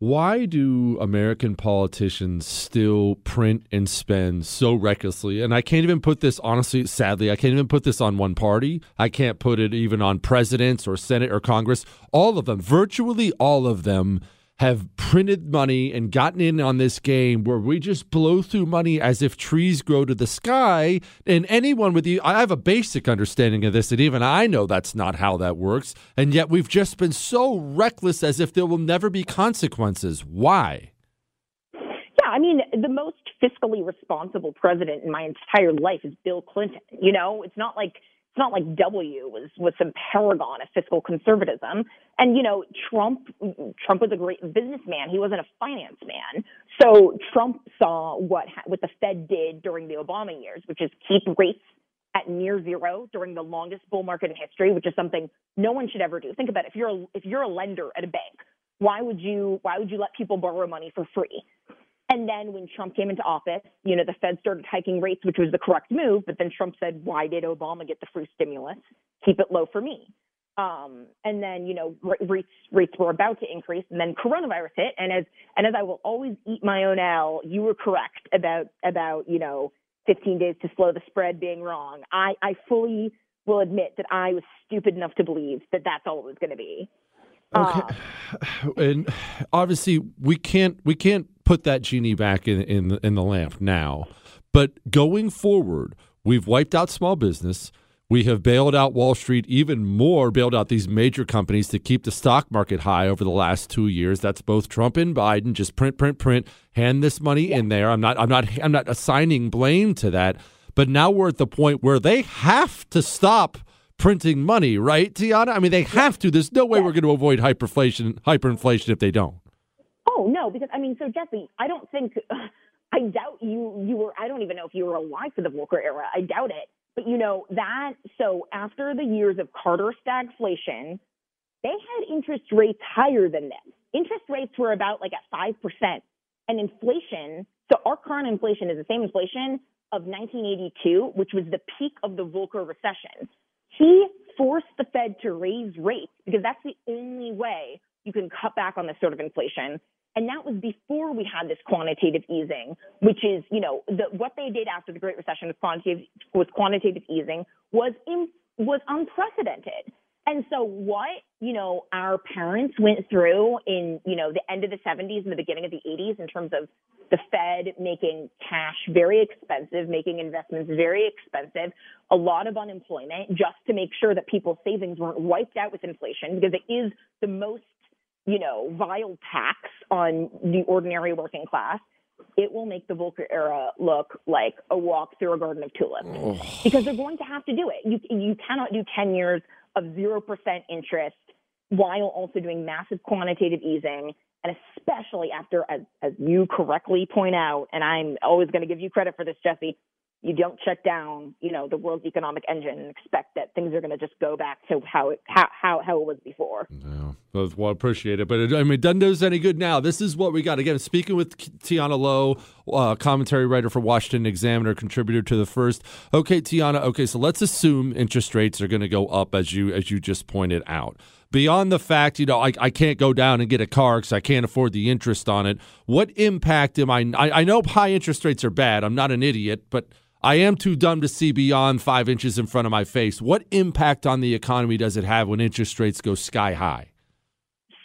Why do American politicians still print and spend so recklessly? And I can't even put this, honestly, sadly, I can't even put this on one party. I can't put it even on presidents or Senate or Congress. All of them, virtually all of them, have printed money and gotten in on this game where we just blow through money as if trees grow to the sky. And anyone with you, I have a basic understanding of this, and even I know that's not how that works. And yet we've just been so reckless as if there will never be consequences. Why? Yeah, I mean, the most fiscally responsible president in my entire life is Bill Clinton. You know, it's not like it's not like W was was some paragon of fiscal conservatism. And you know, Trump Trump was a great businessman. He wasn't a finance man. So Trump saw what what the Fed did during the Obama years, which is keep rates at near zero during the longest bull market in history, which is something no one should ever do. Think about it. If you're a, if you're a lender at a bank, why would you why would you let people borrow money for free? And then when Trump came into office, you know, the Fed started hiking rates, which was the correct move. But then Trump said, why did Obama get the free stimulus? Keep it low for me. Um, and then, you know, rates, rates were about to increase and then coronavirus hit. And as, and as I will always eat my own L, you were correct about, about, you know, 15 days to slow the spread being wrong. I, I fully will admit that I was stupid enough to believe that that's all it was going to be. Okay. Uh, and obviously we can't we can't put that genie back in in the, in the lamp now. But going forward, we've wiped out small business. We have bailed out Wall Street even more, bailed out these major companies to keep the stock market high over the last two years. That's both Trump and Biden. Just print, print, print. Hand this money yeah. in there. I'm not. I'm not. I'm not assigning blame to that. But now we're at the point where they have to stop printing money, right, Tiana? I mean, they have to. There's no way we're going to avoid hyperinflation, hyperinflation if they don't. Oh no, because I mean, so Jesse, I don't think. I doubt you. You were. I don't even know if you were alive for the Volcker era. I doubt it. But you know that. So after the years of Carter stagflation, they had interest rates higher than this. Interest rates were about like at five percent, and inflation. So our current inflation is the same inflation of 1982, which was the peak of the Volcker recession. He forced the Fed to raise rates because that's the only way you can cut back on this sort of inflation. And that was before we had this quantitative easing, which is, you know, the, what they did after the Great Recession with quantitative, with quantitative easing was in, was unprecedented. And so what, you know, our parents went through in, you know, the end of the 70s and the beginning of the 80s in terms of the Fed making cash very expensive, making investments very expensive, a lot of unemployment just to make sure that people's savings weren't wiped out with inflation because it is the most, you know, vile tax on the ordinary working class. It will make the Volcker era look like a walk through a garden of tulips oh. because they're going to have to do it. You, you cannot do 10 years of 0% interest while also doing massive quantitative easing and especially after, as, as you correctly point out, and I'm always going to give you credit for this, Jesse, you don't shut down, you know, the world's economic engine and expect that things are going to just go back to how it how how, how it was before. No, well, I appreciate it, but it, I mean, it doesn't do us any good now. This is what we got. Again, speaking with Tiana Lowe, uh, commentary writer for Washington Examiner, contributor to the first. Okay, Tiana. Okay, so let's assume interest rates are going to go up as you as you just pointed out beyond the fact, you know, I, I can't go down and get a car because I can't afford the interest on it. What impact am I, I? I know high interest rates are bad. I'm not an idiot, but I am too dumb to see beyond five inches in front of my face. What impact on the economy does it have when interest rates go sky high?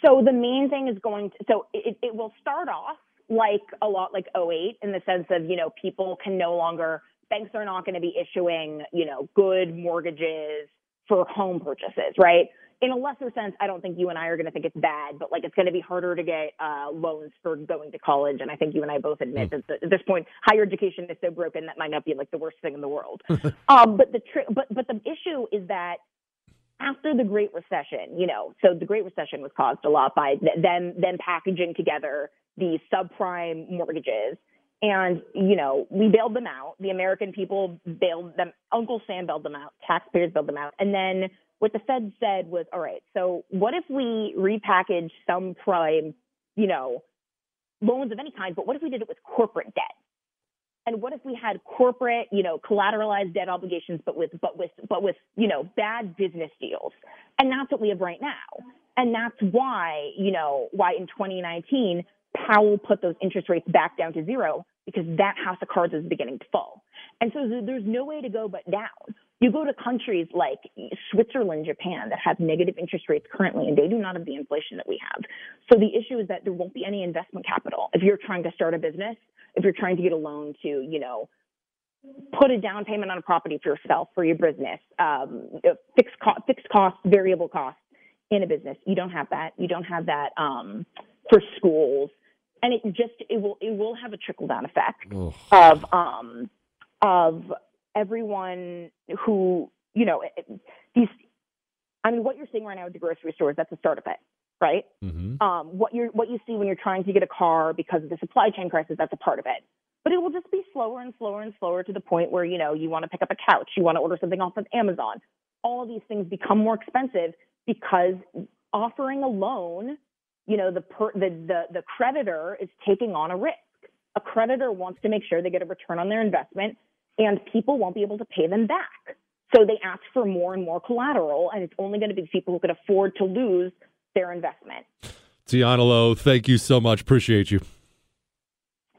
So the main thing is going to, so it, it will start off like a lot like 08 in the sense of, you know, people can no longer, banks are not going to be issuing, you know, good mortgages for home purchases, right? In a lesser sense, I don't think you and I are going to think it's bad, but like it's going to be harder to get uh, loans for going to college. And I think you and I both admit mm. that at this point, higher education is so broken that might not be like the worst thing in the world. um, but the tri- but but the issue is that after the Great Recession, you know, so the Great Recession was caused a lot by them them packaging together the subprime mortgages. And, you know, we bailed them out. The American people bailed them. Uncle Sam bailed them out. Taxpayers bailed them out. And then what the Fed said was, all right, so what if we repackage some prime, you know, loans of any kind, but what if we did it with corporate debt? And what if we had corporate, you know, collateralized debt obligations, but with, but with, but with, you know, bad business deals? And that's what we have right now. And that's why, you know, why in 2019, Powell put those interest rates back down to zero because that house of cards is beginning to fall. And so there's no way to go but down. You go to countries like Switzerland, Japan that have negative interest rates currently, and they do not have the inflation that we have. So the issue is that there won't be any investment capital. If you're trying to start a business, if you're trying to get a loan to, you know, put a down payment on a property for yourself, for your business, um, fixed cost, fixed cost, variable cost in a business, you don't have that. You don't have that um, for schools, and it just it will it will have a trickle down effect of um, of everyone who, you know, these, I mean, what you're seeing right now at the grocery stores, that's the start of it, right? Mm-hmm. Um, what you what you see when you're trying to get a car because of the supply chain crisis, that's a part of it. but it will just be slower and slower and slower to the point where, you know, you want to pick up a couch, you want to order something off of Amazon. All of these things become more expensive because offering a loan, you know, the per, the, the the creditor is taking on a risk. A creditor wants to make sure they get a return on their investment and people won't be able to pay them back. So they ask for more and more collateral, and it's only going to be people who can afford to lose their investment. Tiana Lowe, thank you so much. Appreciate you.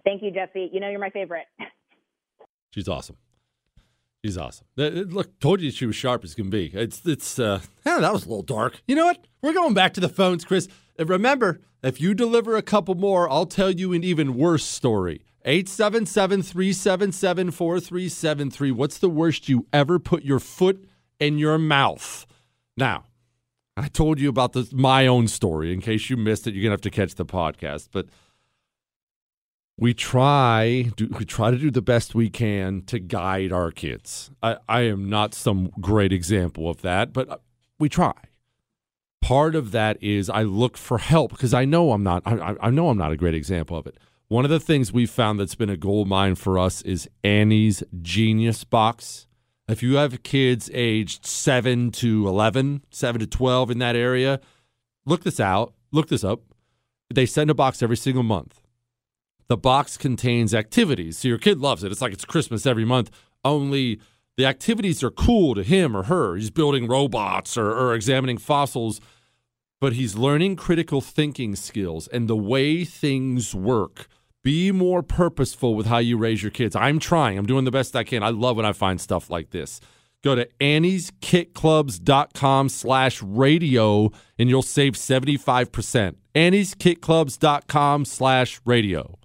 Thank you, Jesse. You know you're my favorite. She's awesome. She's awesome. Uh, uh, Look, told you she was sharp as can be. It's it's uh yeah, that was a little dark. You know what? We're going back to the phones, Chris. And remember, if you deliver a couple more, I'll tell you an even worse story. 877-377-4373. What's the worst you ever put your foot in your mouth? Now, I told you about this my own story. In case you missed it, you're gonna have to catch the podcast. But we try do, we try to do the best we can to guide our kids. I, I am not some great example of that, but uh, we try. Part of that is I look for help because I know I'm not I, I know I'm not a great example of it. One of the things we found that's been a gold mine for us is Annie's Genius Box. If you have kids aged 7 to 11, 7 to 12 in that area, look this out. Look this up. They send a box every single month. The box contains activities. So your kid loves it. It's like it's Christmas every month, only the activities are cool to him or her. He's building robots or, or examining fossils, but he's learning critical thinking skills and the way things work. Be more purposeful with how you raise your kids. I'm trying. I'm doing the best I can. I love when I find stuff like this. Go to annieskitclubs.com slash radio and you'll save 75%. annieskitclubs.com slash radio.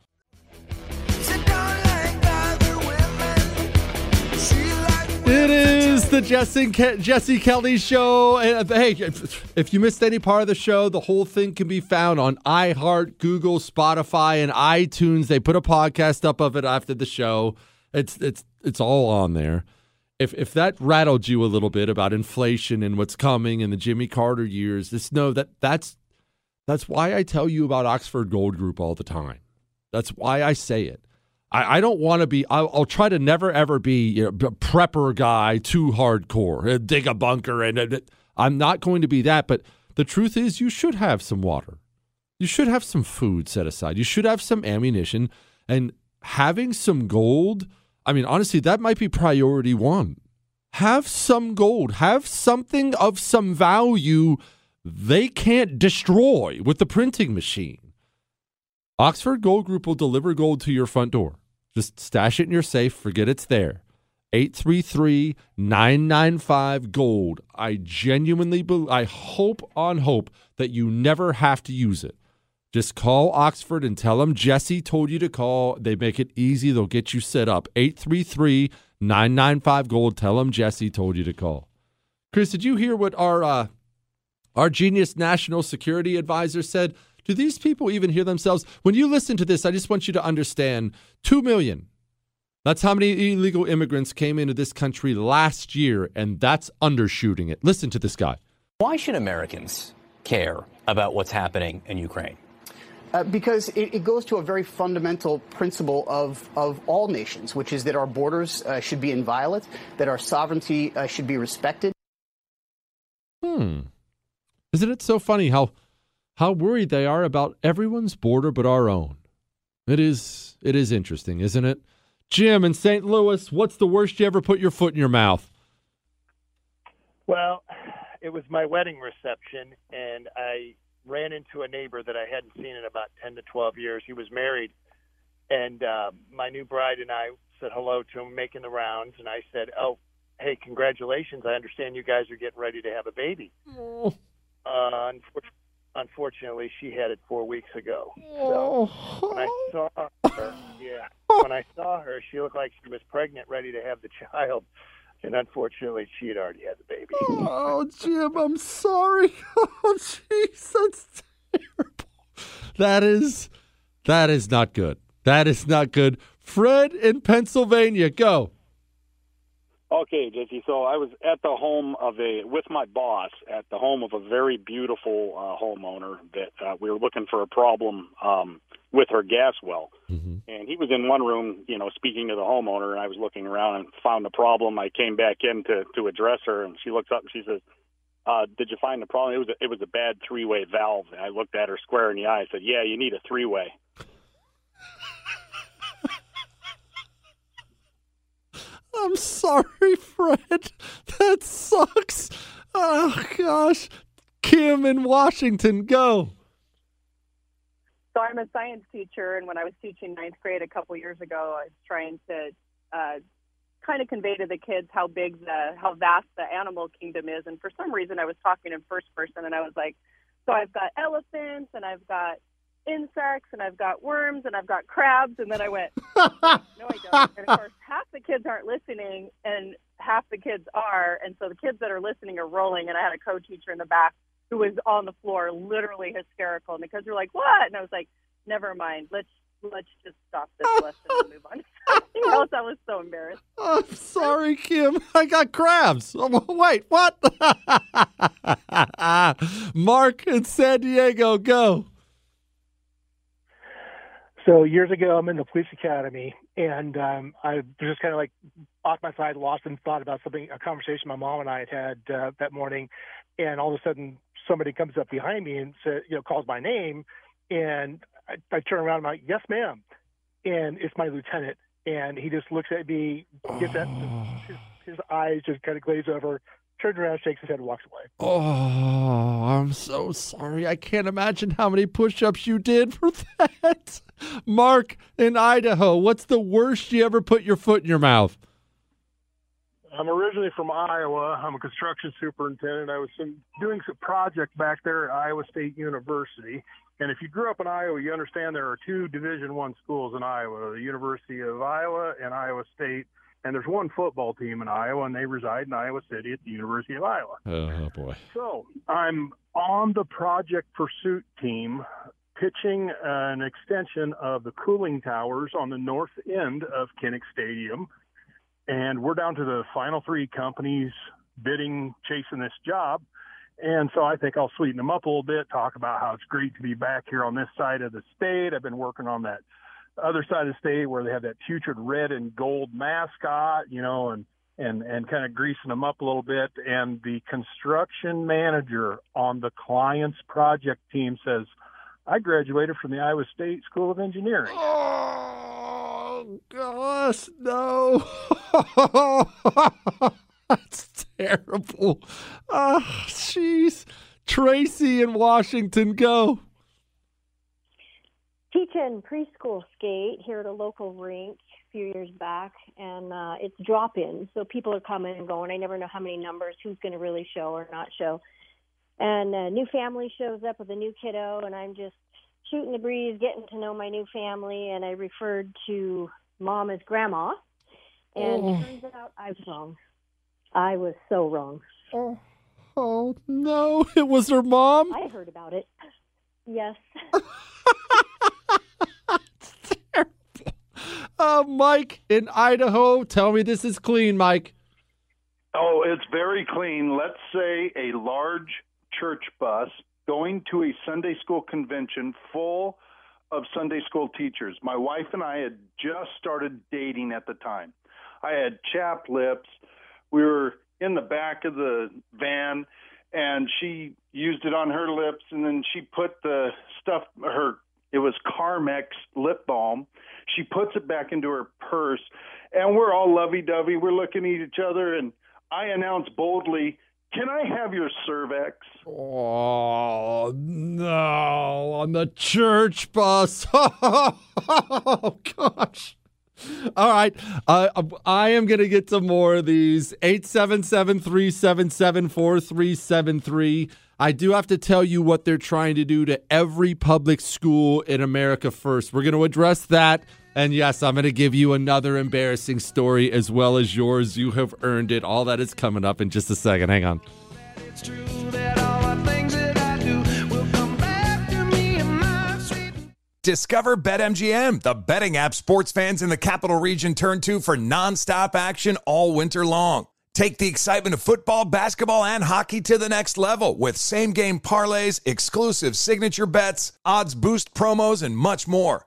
The Jesse, Jesse Kelly Show. And uh, hey, if, you missed any part of the show, the whole thing can be found on iHeart, Google, Spotify, and iTunes. They put a podcast up of it after the show. It's it's it's all on there. If if that rattled you a little bit about inflation and what's coming in the Jimmy Carter years, just know that that's that's why I tell you about Oxford Gold Group all the time. That's why I say it. I, I don't want to be. I'll, I'll, try to never ever be you know, prepper guy, too hardcore, uh, dig a bunker, and uh, I'm not going to be that. But the truth is, you should have some water. You should have some food set aside. You should have some ammunition, and having some gold. I mean, honestly, that might be priority one. Have some gold. Have something of some value they can't destroy with the printing machine. Oxford Gold Group will deliver gold to your front door. Just stash it in your safe, forget it's there. 833 995 Gold. I genuinely believe, I hope on hope that you never have to use it. Just call Oxford and tell them Jesse told you to call. They make it easy, they'll get you set up. 833 995 Gold. Tell them Jesse told you to call. Chris, did you hear what our, uh, our genius national security advisor said? Do these people even hear themselves? When you listen to this, I just want you to understand 2 million. That's how many illegal immigrants came into this country last year, and that's undershooting it. Listen to this guy. Why should Americans care about what's happening in Ukraine? Uh, because it, it, goes to a very fundamental principle of, of all nations, which is that our borders uh, should be inviolate, that our sovereignty uh, should be respected. Hmm. Isn't it so funny how how worried they are about everyone's border but our own. It is it is interesting, isn't it? Jim in St. Louis, what's the worst you ever put your foot in your mouth? Well, it was my wedding reception and I ran into a neighbor that I hadn't seen in about 10 to 12 years. He was married and uh, my new bride and I said hello to him making the rounds and I said, "Oh, hey, congratulations. I understand you guys are getting ready to have a baby." Oh. Uh, unfortunately, unfortunately, she had it four weeks ago. So when I oh. saw her, yeah, when I saw her, she looked like she was pregnant, ready to have the child. And unfortunately, she had already had the baby. Oh, Jim, I'm sorry. Oh, jeez, that's terrible. That is, that is not good. That is not good. Fred in Pennsylvania, go. Okay, Jesse. So I was at the home of a with my boss at the home of a very beautiful uh, homeowner that uh, we were looking for a problem um, with her gas well. And he was in one room, you know, speaking to the homeowner, and I was looking around and found the problem. I came back in to to address her, and she looks up and she says, uh, "Did you find the problem? It was a, it was a bad three way valve." And I looked at her square in the eye. and said, "Yeah, you need a three way." I'm sorry, Fred. That sucks. Oh gosh. Kim in Washington, go. So I'm a science teacher, and when I was teaching ninth grade a couple years ago, I was trying to uh, kind of convey to the kids how big the how vast the animal kingdom is. And for some reason, I was talking in first person, and I was like, "So I've got elephants, and I've got insects, and I've got worms, and I've got crabs." And then I went, "No, I don't." And of course, half the kids aren't listening, and half the kids are. And so the kids that are listening are rolling. And I had a co-teacher in the back who was on the floor, literally hysterical. And the kids were like, "What?" And I was like, "Never mind. Let's let's just stop this lesson and move on something else." I was so embarrassed. I'm sorry, Kim. I got crabs. Oh, wait, what? Mark in San Diego, go. So years ago, I'm in the police academy, and um, I was just kind of like off my side, lost in thought about something, a conversation my mom and I had had uh, that morning, and all of a sudden somebody comes up behind me and says, you know, calls my name, and I, I turn around, and I'm like, yes, ma'am, and it's my lieutenant, and he just looks at me, gets that, his, his eyes just kind of glaze over, turns around, shakes his head, and walks away. Oh, I'm so sorry. I can't imagine how many push ups you did for that. Mark in Idaho, what's the worst you ever put your foot in your mouth? I'm originally from Iowa. I'm a construction superintendent. I was some, doing some project back there at Iowa State University. And if you grew up in Iowa, you understand there are two Division One schools in Iowa: the University of Iowa and Iowa State. And there's one football team in Iowa, and they reside in Iowa City at the University of Iowa. Oh, boy. So I'm on the project pursuit team pitching an extension of the cooling towers on the north end of Kinnick Stadium. And we're down to the final three companies bidding, chasing this job. And so I think I'll sweeten them up a little bit, talk about how it's great to be back here on this side of the state. I've been working on that other side of the state where they have that putrid red and gold mascot, you know, and and and kind of greasing them up a little bit. And the construction manager on the client's project team says, "I graduated from the Iowa State School of Engineering." Oh gosh, no. That's terrible. Oh, jeez. Tracy in Washington, go. Teaching preschool skate here at a local rink a few years back, and uh, it's drop in. So people are coming and going. I never know how many numbers, who's going to really show or not show. And a new family shows up with a new kiddo, and I'm just shooting the breeze, getting to know my new family. And I referred to mom as grandma. And Oh. turns out I was wrong. I was so wrong. Oh, oh no, it was her mom. I heard about it. Yes. Uh, Mike in Idaho, tell me this is clean, Mike. Oh, it's very clean. Let's say a large church bus going to a Sunday school convention full of Sunday school teachers. My wife and I had just started dating at the time. I had chapped lips. We were in the back of the van and she used it on her lips and then she put the stuff her it was Carmex puts it back into her purse and we're all lovey-dovey. We're looking at each other and I announce boldly, "Can I have your cervix?" Oh no, on the church bus. Oh gosh. All right. Uh, I am going to get some more of these. 877 377 4373. I do have to tell you what they're trying to do to every public school in America first. We're going to address that. And yes, I'm going to give you another embarrassing story as well as yours. You have earned it. All that is coming up in just a second. Hang on. Discover BetMGM, the betting app sports fans in the capital region turn to for nonstop action all winter long. Take the excitement of football, basketball, and hockey to the next level with same game parlays, exclusive signature bets, odds boost promos, and much more.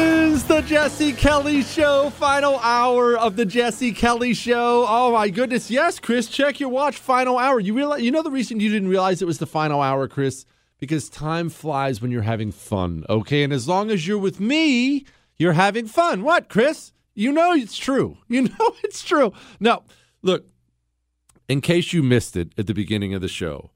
the Jesse Kelly Show, final hour of the Jesse Kelly Show. Oh my goodness, yes, Chris, check your watch. Final hour. You realize, you know the reason you didn't realize it was the final hour, Chris, because time flies when you're having fun. Okay, and as long as you're with me, you're having fun. What, Chris? You know it's true. You know it's true. Now, look, in case you missed it at the beginning of the show.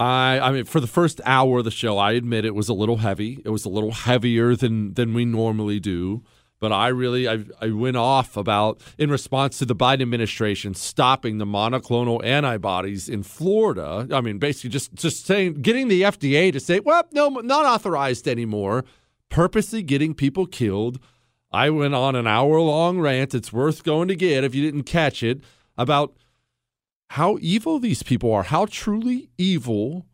I I mean for the first hour of the show, I admit it was a little heavy. It was a little heavier than than we normally do. But I really I, I went off about in response to the Biden administration stopping the monoclonal antibodies in Florida. I mean, basically just just saying getting the FDA to say, well, no, not authorized anymore, purposely getting people killed. I went on an hour long rant. It's worth going to get if you didn't catch it about how evil these people are, how truly evil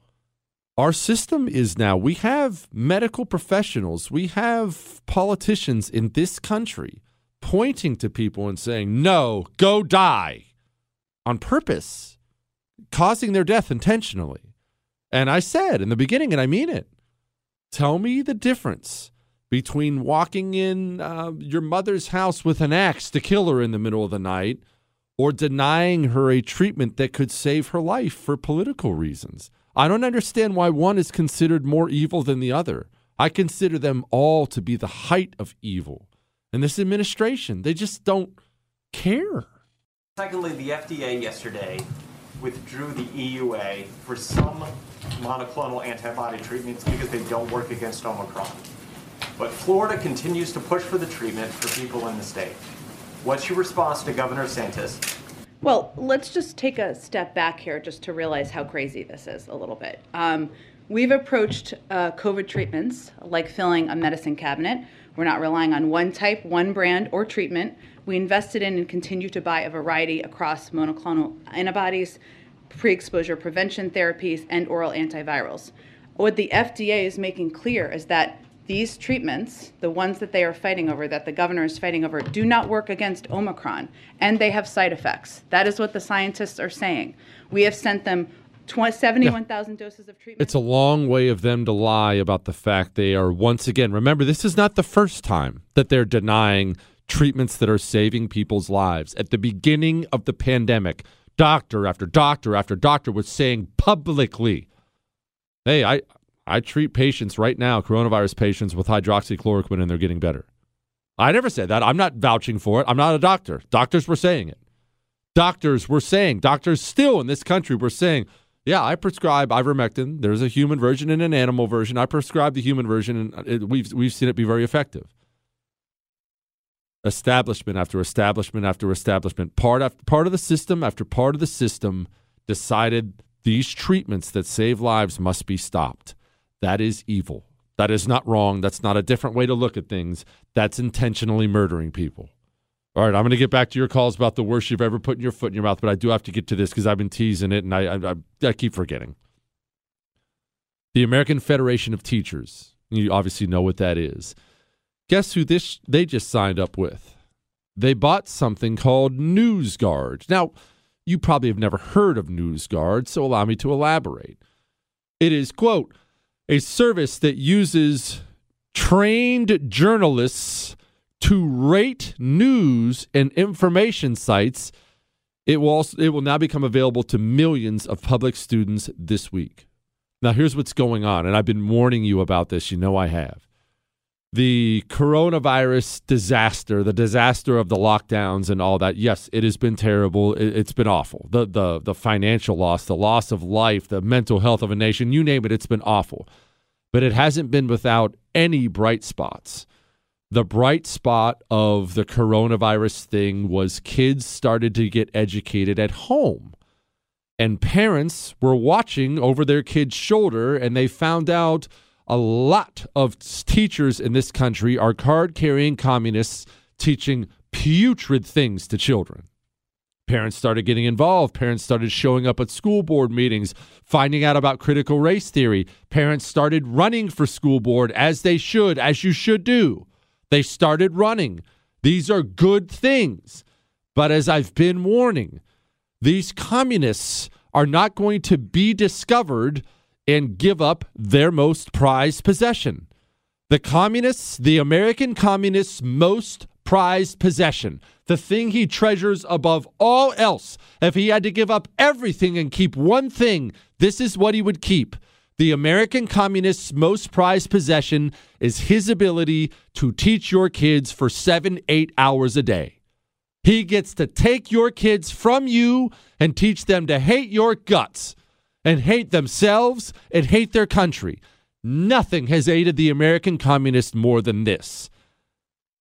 our system is now. We have medical professionals, we have politicians in this country pointing to people and saying, no, go die on purpose, causing their death intentionally. And I said in the beginning, and I mean it, tell me the difference between walking in uh, your mother's house with an axe to kill her in the middle of the night or denying her a treatment that could save her life for political reasons. I don't understand why one is considered more evil than the other. I consider them all to be the height of evil. And this administration, they just don't care. Secondly, the FDA yesterday withdrew the EUA for some monoclonal antibody treatments because they don't work against Omicron. But Florida continues to push for the treatment for people in the state. What's your response to Governor DeSantis? Well, let's just take a step back here just to realize how crazy this is a little bit. Um, we've approached uh, COVID treatments like filling a medicine cabinet. We're not relying on one type, one brand, or treatment. We invested in and continue to buy a variety across monoclonal antibodies, pre exposure prevention therapies, and oral antivirals. What the FDA is making clear is that these treatments, the ones that they are fighting over, that the governor is fighting over, do not work against Omicron and they have side effects. That is what the scientists are saying. We have sent them 71,000 doses of treatment. It's a long way of them to lie about the fact they are once again. Remember, this is not the first time that they're denying treatments that are saving people's lives. At the beginning of the pandemic, doctor after doctor after doctor was saying publicly, "Hey, I I treat patients right now, coronavirus patients with hydroxychloroquine and they're getting better." I never said that. I'm not vouching for it. I'm not a doctor. Doctors were saying it. Doctors were saying, doctors still in this country were saying, yeah, I prescribe ivermectin. There's a human version and an animal version. I prescribe the human version, and it, we've we've seen it be very effective. Establishment after establishment after establishment, part after part of the system after part of the system decided these treatments that save lives must be stopped. That is evil. That is not wrong. That's not a different way to look at things. That's intentionally murdering people. All right, I'm going to get back to your calls about the worst you've ever put in your foot in your mouth, but I do have to get to this because I've been teasing it and I, I, I keep forgetting. The American Federation of Teachers. You obviously know what that is. Guess who this they just signed up with? They bought something called NewsGuard. Now, you probably have never heard of NewsGuard, so allow me to elaborate. It is, quote, a service that uses trained journalists to rate news and information sites. It will also, it will now become available to millions of public students this week. Now, here's what's going on, and I've been warning you about this. You know I have. The coronavirus disaster, the disaster of the lockdowns and all that. Yes, it has been terrible. It, has been awful. The the the financial loss, the loss of life, the mental health of a nation, you name it, it's been awful. But it hasn't been without any bright spots. The bright spot of the coronavirus thing was kids started to get educated at home and parents were watching over their kid's shoulder and they found out a lot of teachers in this country are card carrying communists teaching putrid things to children. Parents started getting involved. Parents started showing up at school board meetings, finding out about critical race theory. Parents started running for school board as they should, as you should do. They started running. These are good things. But as I've been warning, these communists are not going to be discovered and give up their most prized possession. The communists, the American communists' most prized possession, the thing he treasures above all else. If he had to give up everything and keep one thing, this is what he would keep. The American communist's most prized possession is his ability to teach your kids for seven, eight hours a day. He gets to take your kids from you and teach them to hate your guts and hate themselves and hate their country. Nothing has aided the American communist more than this.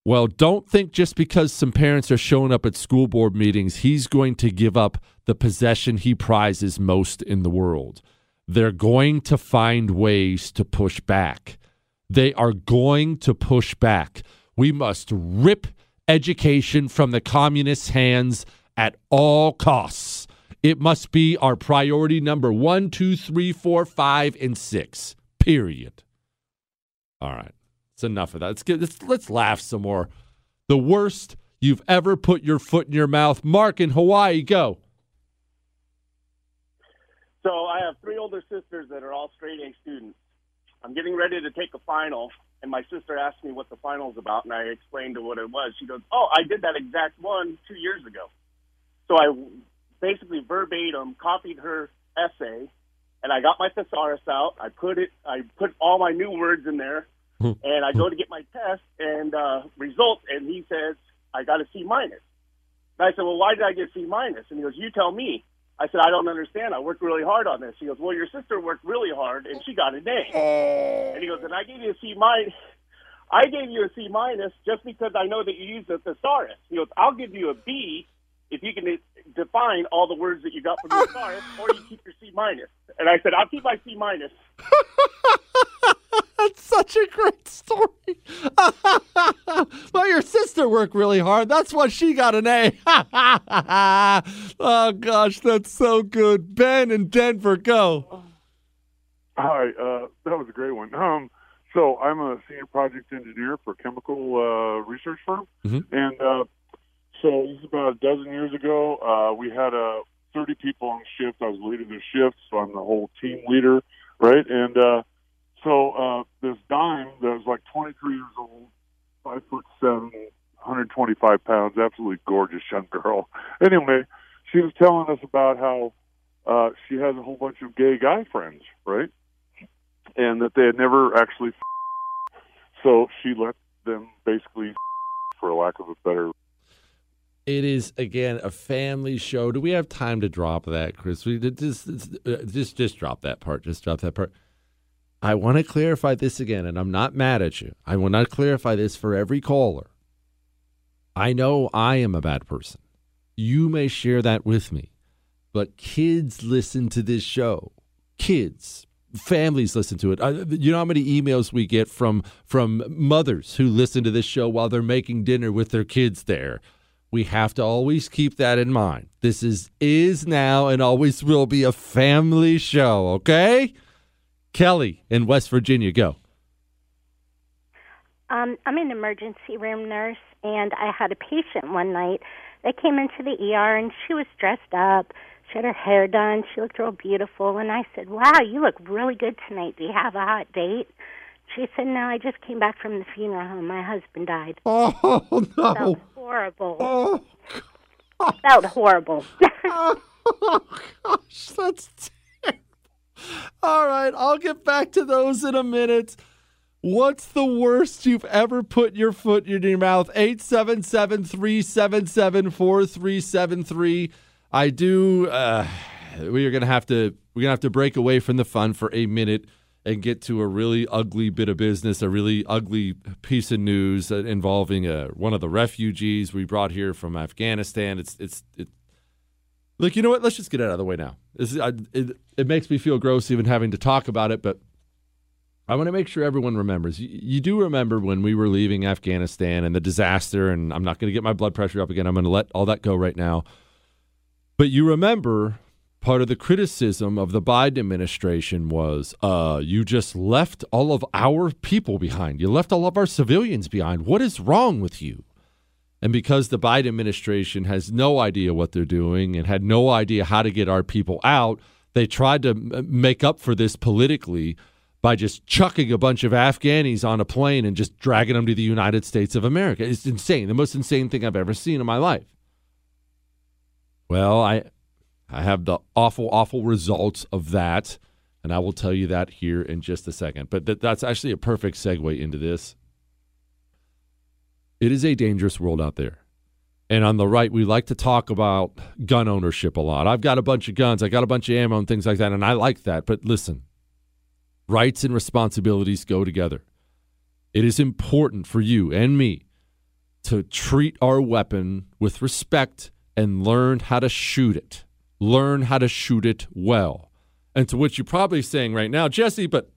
Well, don't think just because some parents are showing up at school board meetings, he's going to give up the possession he prizes most in the world. They're going to find ways to push back. They are going to push back. We must rip education from the communists' hands at all costs. It must be our priority number one, two, three, four, five, and six. Period. All right. It's enough of that. Let's get let's, let's laugh some more. The worst you've ever put your foot in your mouth. Mark in Hawaii, go. So I have three older sisters that are all straight A students. I'm getting ready to take a final, and my sister asked me what the final's about, and I explained to what it was. She goes, "Oh, I did that exact one two years ago." So I basically verbatim copied her essay, and I got my thesaurus out. I put it, I put all my new words in there, and I go to get my test and uh, results, and he says I got a C minus. And I said, "Well, why did I get C minus?" And he goes, "You tell me." I said, I don't understand. I worked really hard on this. He goes, Well, your sister worked really hard and she got an A. And he goes, And I gave you a C minus. I gave you a C minus just because I know that you used a thesaurus. He goes, I'll give you a B if you can define all the words that you got from your thesaurus, or you keep your C minus. And I said, I'll keep my C minus. That's such a great story. well, your sister worked really hard. That's why she got an A. oh, gosh, that's so good. Ben in Denver, go. Hi, uh, that was a great one. Um, so I'm a senior project engineer for a chemical uh, research firm, Mm-hmm. and uh, so this is about a dozen years ago. Uh, we had uh, 30 people on shift. I was leading the shift, so I'm the whole team leader, right? And uh, so uh, this dime that was like 23 years old, five foot seven, 125 pounds, absolutely gorgeous young girl. Anyway, she was telling us about how uh, she has a whole bunch of gay guy friends, right? And that they had never actually. So she let them basically, for lack of a better It is again a family show. Do we have time to drop that, Chris? We just uh, just just drop that part. Just drop that part. I want to clarify this again, and I'm not mad at you. I will not clarify this for every caller. I know I am a bad person. You may share that with me, but kids listen to this show. Kids, families listen to it. You know how many emails we get from from mothers who listen to this show while they're making dinner with their kids there. We have to always keep that in mind. This is is now and always will be a family show, okay? Kelly in West Virginia, go. Um, I'm an emergency room nurse, and I had a patient one night that came into the ER, and she was dressed up. She had her hair done. She looked real beautiful, and I said, "Wow, you look really good tonight. Do you have a hot date?" She said, "No, I just came back from the funeral home. My husband died." Oh no! Felt horrible. Oh, Felt horrible. oh gosh, that's terrible. All right, I'll get back to those in a minute. What's the worst you've ever put your foot in your mouth? 877 377 4373. I do. Uh, we are going to have to. We're going to have to break away from the fun for a minute and get to a really ugly bit of business, a really ugly piece of news involving uh, one of the refugees we brought here from Afghanistan. It's it's it. Look, you know what? Let's just get it out of the way now. This, I, it, it makes me feel gross even having to talk about it, but I want to make sure everyone remembers. You, you, do remember when we were leaving Afghanistan and the disaster, and I'm not going to get my blood pressure up again. I'm going to let all that go right now. But you remember part of the criticism of the Biden administration was uh, you just left all of our people behind. You left all of our civilians behind. What is wrong with you? And because the Biden administration has no idea what they're doing and had no idea how to get our people out, they tried to make up for this politically by just chucking a bunch of Afghanis on a plane and just dragging them to the United States of America. It's insane. The most insane thing I've ever seen in my life. Well, I I have the awful, awful results of that. And I will tell you that here in just a second. But th- that's actually a perfect segue into this. It is a dangerous world out there. And on the right, we like to talk about gun ownership a lot. I've got a bunch of guns, I got a bunch of ammo and things like that. And I like that. But listen, rights and responsibilities go together. It is important for you and me to treat our weapon with respect and learn how to shoot it learn how to shoot it well. And to which you're probably saying right now, Jesse, but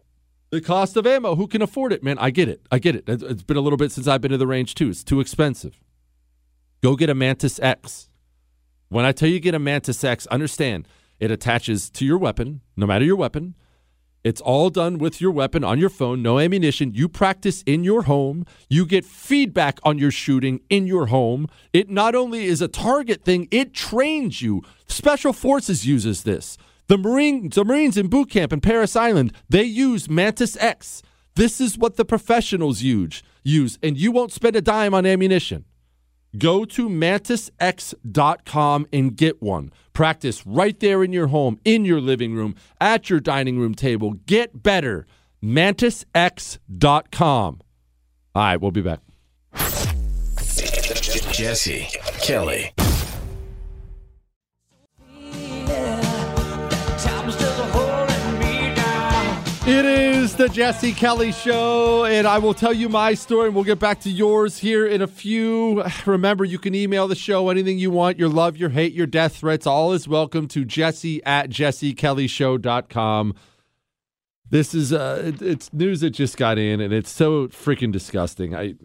the cost of ammo, who can afford it? Man, I get it. I get it. It's been a little bit since I've been to the range too. It's too expensive. Go get a Mantis X. When I tell you get a Mantis X, understand it attaches to your weapon, no matter your weapon. It's all done with your weapon on your phone, no ammunition. You practice in your home. You get feedback on your shooting in your home. It not only is a target thing, it trains you. Special Forces uses this. The Marine, the Marines in boot camp in Parris Island, they use Mantis X. This is what the professionals use, use, and you won't spend a dime on ammunition. Go to mantisx.com and get one. Practice right there in your home, in your living room, at your dining room table. Get better. mantisx.com. All right, we'll be back. Jesse Kelly. It is the Jesse Kelly Show, and I will tell you my story, and we'll get back to yours here in a few. Remember, you can email the show anything you want your love, your hate, your death threats. All is welcome to jesse at jessekellyshow.com. This is uh, it's news that just got in, and it's so freaking disgusting. I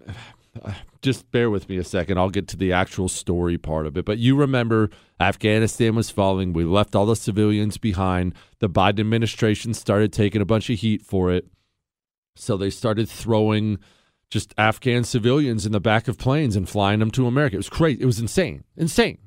just bear with me a second. I'll get to the actual story part of it. But you remember Afghanistan was falling. We left all the civilians behind. The Biden administration started taking a bunch of heat for it. So they started throwing just Afghan civilians in the back of planes and flying them to America. It was crazy. It was insane. Insane.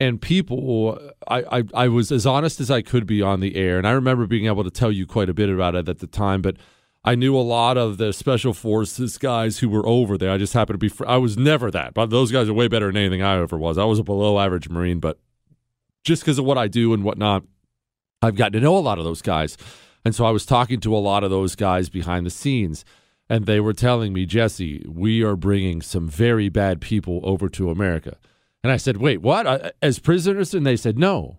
And people, I, I, I was as honest as I could be on the air. And I remember being able to tell you quite a bit about it at the time. But I knew a lot of the special forces guys who were over there. I just happened to be. Fr- I was never that, but those guys are way better than anything I ever was. I was a below average Marine, but just because of what I do and whatnot, I've gotten to know a lot of those guys, and so I was talking to a lot of those guys behind the scenes, and they were telling me, Jesse, we are bringing some very bad people over to America, and I said, wait, what? As prisoners? And they said, no,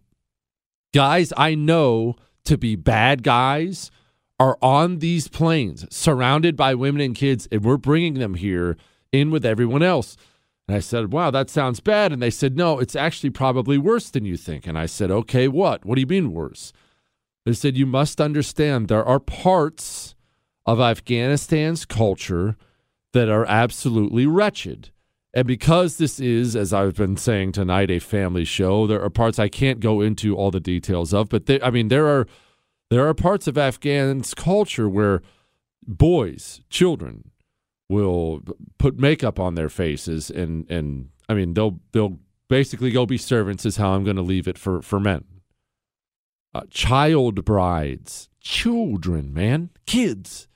guys, I know to be bad guys are on these planes surrounded by women and kids, and we're bringing them here in with everyone else. And I said, Wow, that sounds bad. And they said, No, it's actually probably worse than you think. And I said, Okay, what? What do you mean worse? They said, You must understand there are parts of Afghanistan's culture that are absolutely wretched. And because this is, as I've been saying tonight, a family show, there are parts I can't go into all the details of, but they, I mean, there are there are parts of Afghan's culture where boys, children, will put makeup on their faces and and I mean they'll they'll basically go be servants is how I'm going to leave it for for men. Uh, child brides, children, man, kids.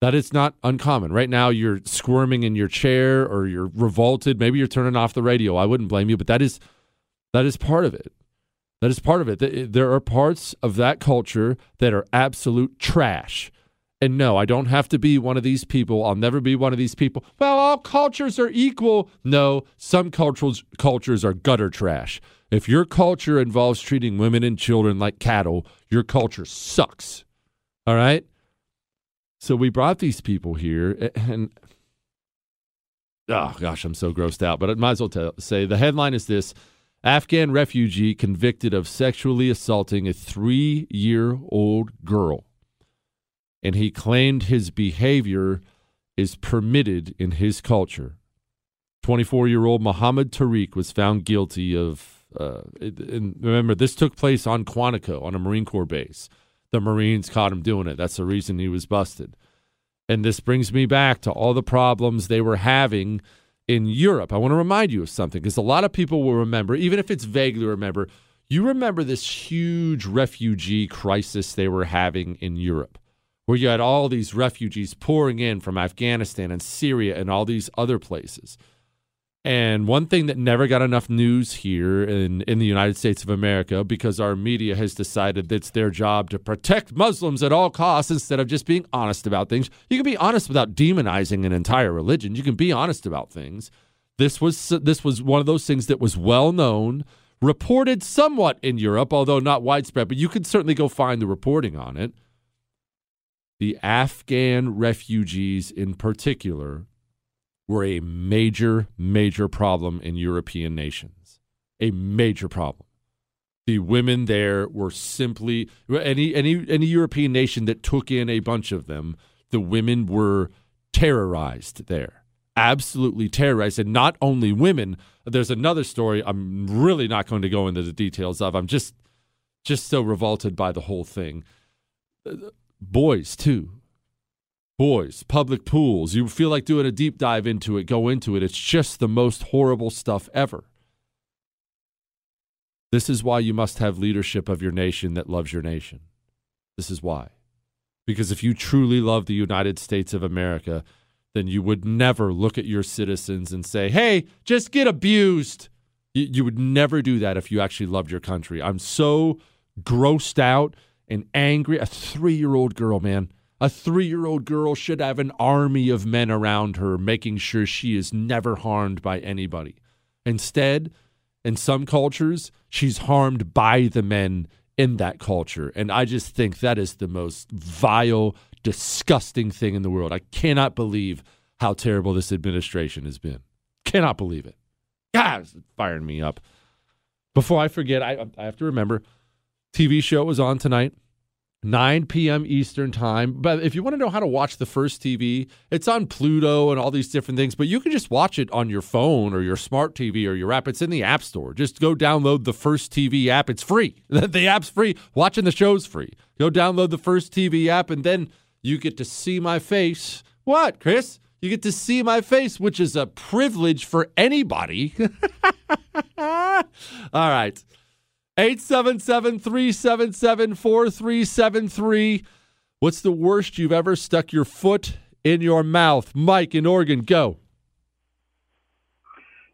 That is not uncommon. Right now, you're squirming in your chair or you're revolted. Maybe you're turning off the radio. I wouldn't blame you, but that is that is part of it. That is part of it. There are parts of that culture that are absolute trash. And no, I don't have to be one of these people. I'll never be one of these people. Well, all cultures are equal. No, some cultures cultures are gutter trash. If your culture involves treating women and children like cattle, your culture sucks. All right? So we brought these people here and oh gosh, I'm so grossed out, but I might as well tell, say the headline is this Afghan refugee convicted of sexually assaulting a three year old girl. And he claimed his behavior is permitted in his culture. 24 year old Mohammed Tariq was found guilty of, uh, and remember, this took place on Quantico on a Marine Corps base. The Marines caught him doing it. That's the reason he was busted. And this brings me back to all the problems they were having in Europe. I want to remind you of something because a lot of people will remember, even if it's vaguely remember, you remember this huge refugee crisis they were having in Europe, where you had all these refugees pouring in from Afghanistan and Syria and all these other places. And one thing that never got enough news here in, in the United States of America, because our media has decided it's their job to protect Muslims at all costs instead of just being honest about things. You can be honest without demonizing an entire religion. You can be honest about things. This was this was one of those things that was well known, reported somewhat in Europe, although not widespread, but you could certainly go find the reporting on it. The Afghan refugees in particular were a major, major problem in European nations. A major problem. The women there were simply any any any European nation that took in a bunch of them, the women were terrorized there. Absolutely terrorized. And not only women, there's another story I'm really not going to go into the details of. I'm just just so revolted by the whole thing. Uh, Boys too boys, public pools. You feel like doing a deep dive into it, go into it. It's just the most horrible stuff ever. This is why you must have leadership of your nation that loves your nation. This is why. Because if you truly love the United States of America, then you would never look at your citizens and say, hey, just get abused. You, you would never do that if you actually loved your country. I'm so grossed out and angry. A three year old girl, man. A three year old girl should have an army of men around her making sure she is never harmed by anybody. Instead, in some cultures, she's harmed by the men in that culture. And I just think that is the most vile, disgusting thing in the world. I cannot believe how terrible this administration has been. Cannot believe it. God, it's firing me up. Before I forget, I, I have to remember TV show was on tonight. 9 p.m. Eastern time. But if you want to know how to watch the first TV, it's on Pluto and all these different things. But you can just watch it on your phone or your smart TV or your app. It's in the App Store. Just go download the first TV app. It's free. the app's free. Watching the show's free. Go download the first TV app and then you get to see my face. What, Chris? You get to see my face, which is a privilege for anybody. all right. 877 377 4373. What's the worst you've ever stuck your foot in your mouth? Mike in Oregon, go.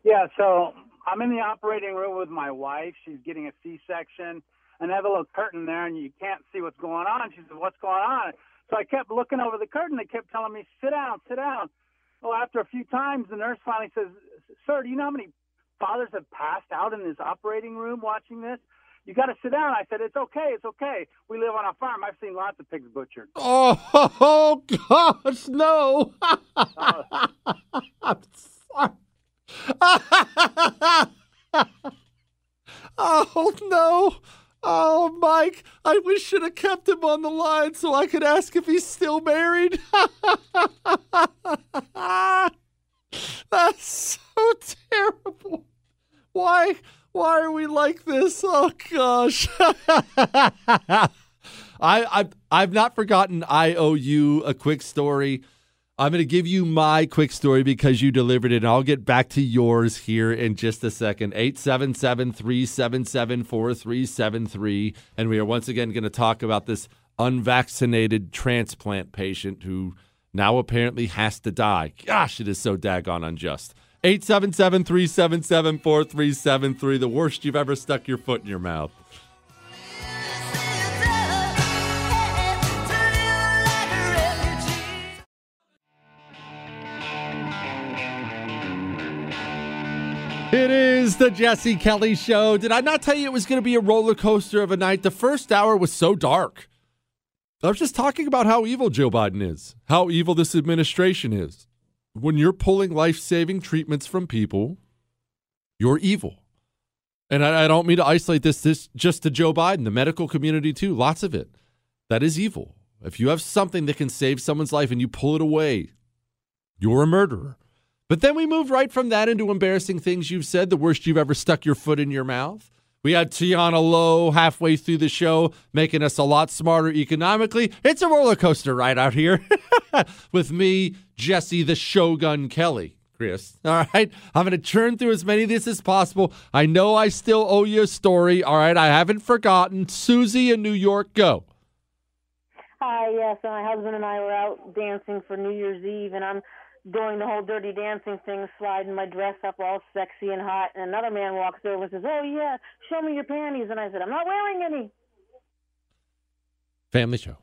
Yeah, so I'm in the operating room with my wife. She's getting a C-section, and I have a little curtain there, and you can't see what's going on. She said, "What's going on?" So I kept looking over the curtain. They kept telling me, "Sit down, sit down." Well, after a few times, the nurse finally says, "Sir, do you know how many fathers have passed out in this operating room watching this?" You got to sit down. I said, "It's okay, it's okay. We live on a farm. I've seen lots of pigs butchered." Oh, oh gosh, no. I'm sorry. oh no. Oh, Mike, I wish should have kept him on the line so I could ask if he's still married. That's so terrible. Why? Why are we like this? Oh gosh. I, I've I've not forgotten I owe you a quick story. I'm going to give you my quick story because you delivered it, and I'll get back to yours here in just a second. 877 377 4373. And we are once again going to talk about this unvaccinated transplant patient who now apparently has to die. Gosh, it is so daggone unjust. 877 377 4373. The worst you've ever stuck your foot in your mouth. It is the Jesse Kelly Show. Did I not tell you it was going to be a roller coaster of a night? The first hour was so dark. I was just talking about how evil Joe Biden is, how evil this administration is. When you're pulling life saving treatments from people, you're evil. And I, I, don't mean to isolate this, this just to Joe Biden, the medical community too, lots of it. That is evil. If you have something that can save someone's life and you pull it away, you're a murderer. But then we move right from that into embarrassing things you've said, the worst you've ever stuck your foot in your mouth. We had Tiana Lowe halfway through the show, making us a lot smarter economically. It's a roller coaster ride out here with me, Jesse the Shogun Kelly. Chris. All right. I'm going to churn through as many of these as possible. I know I still owe you a story. All right. I haven't forgotten. Susie in New York, go. Hi, yes. My husband and I were out dancing for New Year's Eve, and I'm doing the whole dirty dancing thing, sliding my dress up all sexy and hot, and another man walks over and says, "Oh yeah, show me your panties," and I said, "I'm not wearing any." Family show.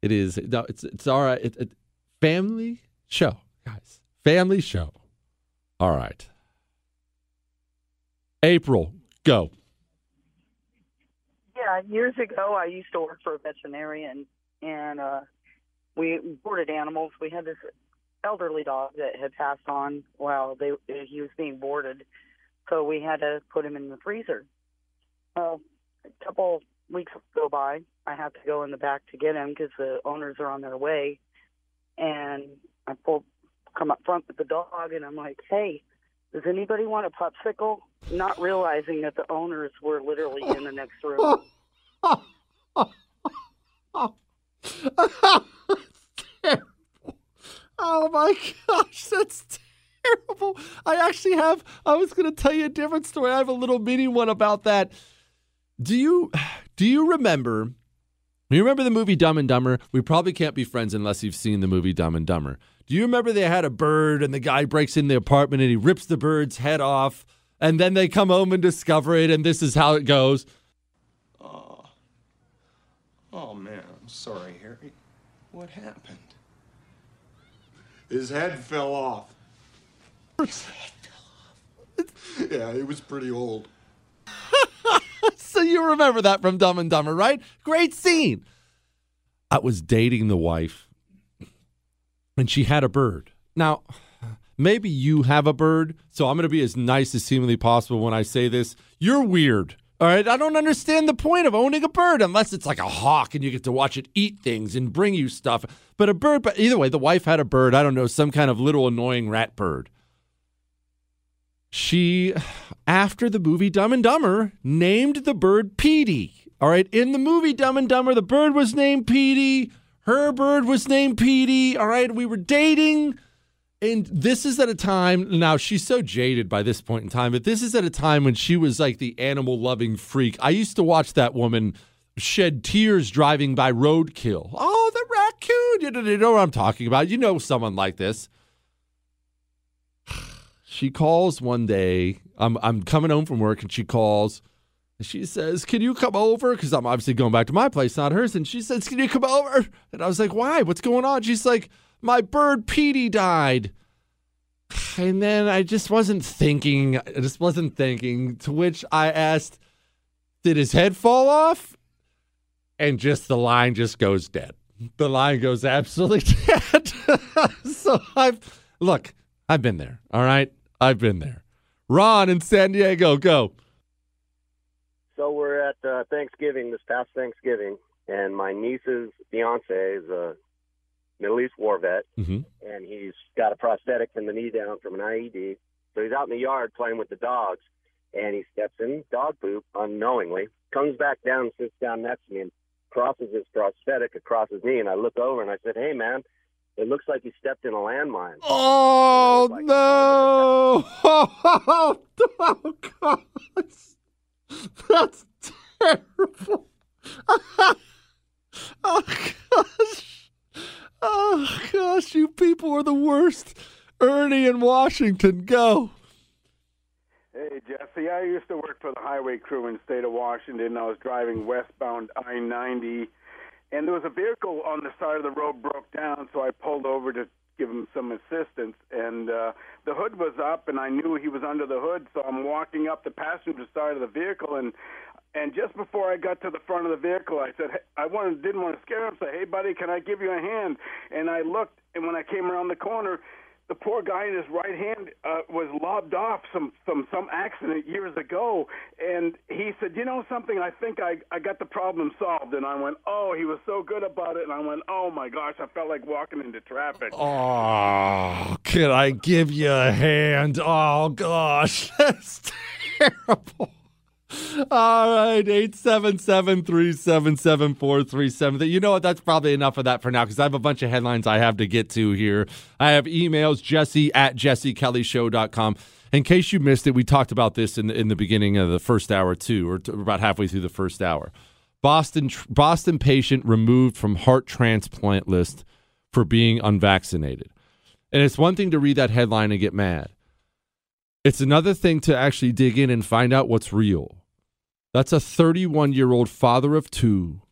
It is. No, it's it's all right. It, it, family show, guys. Family show. All right. April, go. Yeah, years ago I used to work for a veterinarian, and uh, we boarded animals. We had this elderly dog that had passed on while they he was being boarded, so we had to put him in the freezer. Well, a couple weeks go by. I have to go in the back to get him because the owners are on their way, and I pull come up front with the dog, and I'm like, "Hey, does anybody want a popsicle?" Not realizing that the owners were literally in the next room. Oh my gosh, that's terrible. I actually have, I was going to tell you a different story. I have a little mini one about that. Do you, do you remember, you remember the movie Dumb and Dumber? We probably can't be friends unless you've seen the movie Dumb and Dumber. Do you remember they had a bird and the guy breaks in the apartment and he rips the bird's head off and then they come home and discover it and this is how it goes? Oh, oh man, I'm sorry, Harry. What happened? His head fell off. His head fell off. yeah, he was pretty old. so you remember that from Dumb and Dumber, right? Great scene. I was dating the wife, and she had a bird. Now, maybe you have a bird, so I'm going to be as nice as seemingly possible when I say this. You're weird. All right, I don't understand the point of owning a bird unless it's like a hawk and you get to watch it eat things and bring you stuff. But a bird, but either way, the wife had a bird. I don't know, some kind of little annoying rat bird. She, after the movie Dumb and Dumber, named the bird Petey. All right, in the movie Dumb and Dumber, the bird was named Petey. Her bird was named Petey. All right, we were dating. And this is at a time, now she's so jaded by this point in time, but this is at a time when she was like the animal loving freak. I used to watch that woman shed tears driving by roadkill. Oh, the raccoon. You know what I'm talking about. You know someone like this. She calls one day. I'm, I'm coming home from work and she calls. She says, Can you come over? Because I'm obviously going back to my place, not hers. And she says, Can you come over? And I was like, Why? What's going on? She's like, my bird Petey died. And then I just wasn't thinking. I just wasn't thinking. To which I asked, Did his head fall off? And just the line just goes dead. The line goes absolutely dead. so I've, look, I've been there. All right. I've been there. Ron in San Diego, go. So we're at uh, Thanksgiving this past Thanksgiving, and my niece's fiance is a Middle East war vet, mm-hmm. and he's got a prosthetic from the knee down from an IED. So he's out in the yard playing with the dogs, and he steps in dog poop unknowingly, comes back down, sits down next to me, and crosses his prosthetic across his knee. And I look over and I said, "Hey, man." It looks like he stepped in a landmine. Oh like, no! Oh, oh gosh, that's terrible. oh gosh. Oh gosh, you people are the worst. Ernie in Washington, go. Hey, Jesse. I used to work for the highway crew in the state of Washington. I was driving westbound I 90, and there was a vehicle on the side of the road broke down, so I pulled over to give him some assistance. And uh, the hood was up, and I knew he was under the hood, so I'm walking up the passenger side of the vehicle, and and just before I got to the front of the vehicle, I said, hey, I wanted, didn't want to scare him. Say, hey, buddy, can I give you a hand? And I looked, and when I came around the corner, the poor guy in his right hand uh, was lobbed off some some some accident years ago, and he said, "You know something? I think I I got the problem solved." And I went, "Oh, he was so good about it." And I went, "Oh my gosh, I felt like walking into traffic." Oh, can I give you a hand? Oh gosh, that's terrible. All right, 877-377-4373. You know what? That's probably enough of that for now because I have a bunch of headlines I have to get to here. I have emails, jesse at jessekellyshow.com. In case you missed it, we talked about this in the, in the beginning of the first hour too, or t- about halfway through the first hour. Boston Boston patient removed from heart transplant list for being unvaccinated. And it's one thing to read that headline and get mad. It's another thing to actually dig in and find out what's real. That's a 31 year old father of two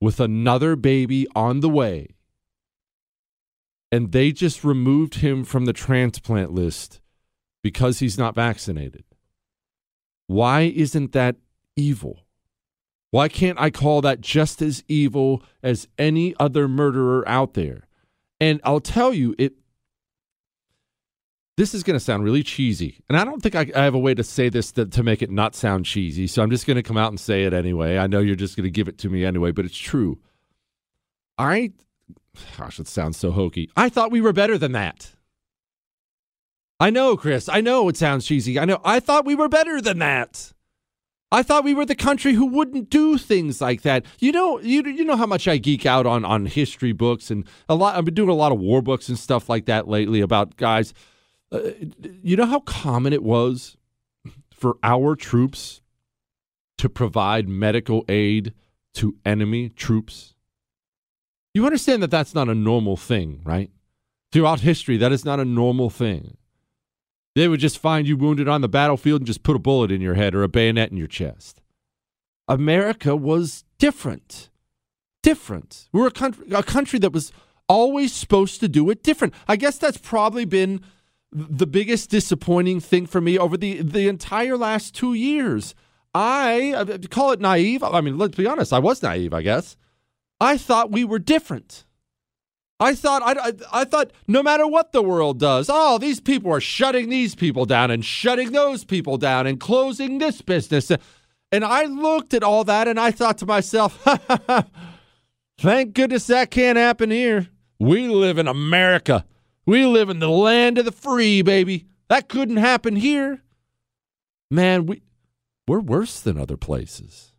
with another baby on the way. And they just removed him from the transplant list because he's not vaccinated. Why isn't that evil? Why can't I call that just as evil as any other murderer out there? And I'll tell you, it this is going to sound really cheesy. And I don't think I, I have a way to say this to, to, make it not sound cheesy. So I'm just going to come out and say it anyway. I know you're just going to give it to me anyway, but it's true. I, gosh, it sounds so hokey. I thought we were better than that. I know, Chris. I know it sounds cheesy. I know. I thought we were better than that. I thought we were the country who wouldn't do things like that. You know, you you know how much I geek out on on history books and a lot. I've been doing a lot of war books and stuff like that lately about guys you know how common it was for our troops to provide medical aid to enemy troops? You understand that that's not a normal thing, right? Throughout history, that is not a normal thing. They would just find you wounded on the battlefield and just put a bullet in your head or a bayonet in your chest. America was different. Different. We're a country, a country that was always supposed to do it different. I guess that's probably been the biggest disappointing thing for me over the the entire last two years. I uh, call it naive. I mean, let's be honest. I was naive. I guess. I thought we were different. I thought I, I, I thought no matter what the world does, oh, these people are shutting these people down and shutting those people down and closing this business. And I looked at all that and I thought to myself, thank goodness that can't happen here. We live in America. We live in the land of the free, baby. That couldn't happen here. Man, we we're worse than other places.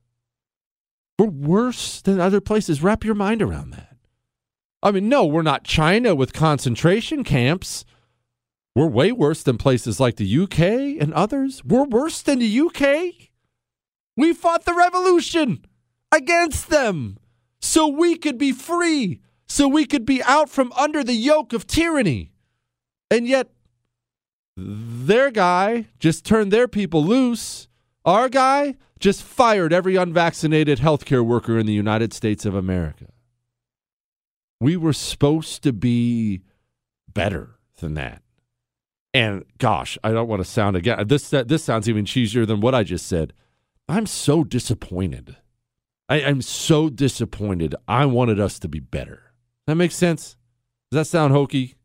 We're worse than other places. Wrap your mind around that. I mean, no, we're not China with concentration camps. We're way worse than places like the UK and others. We're worse than the UK. We fought the revolution against them so we could be free so we could be out from under the yoke of tyranny. And yet, their guy just turned their people loose. Our guy just fired every unvaccinated healthcare worker in the United States of America. We were supposed to be better than that. And gosh, I don't want to sound again. This this sounds even cheesier than what I just said. I'm so disappointed. I, I'm so disappointed. I wanted us to be better. That makes sense. Does that sound hokey?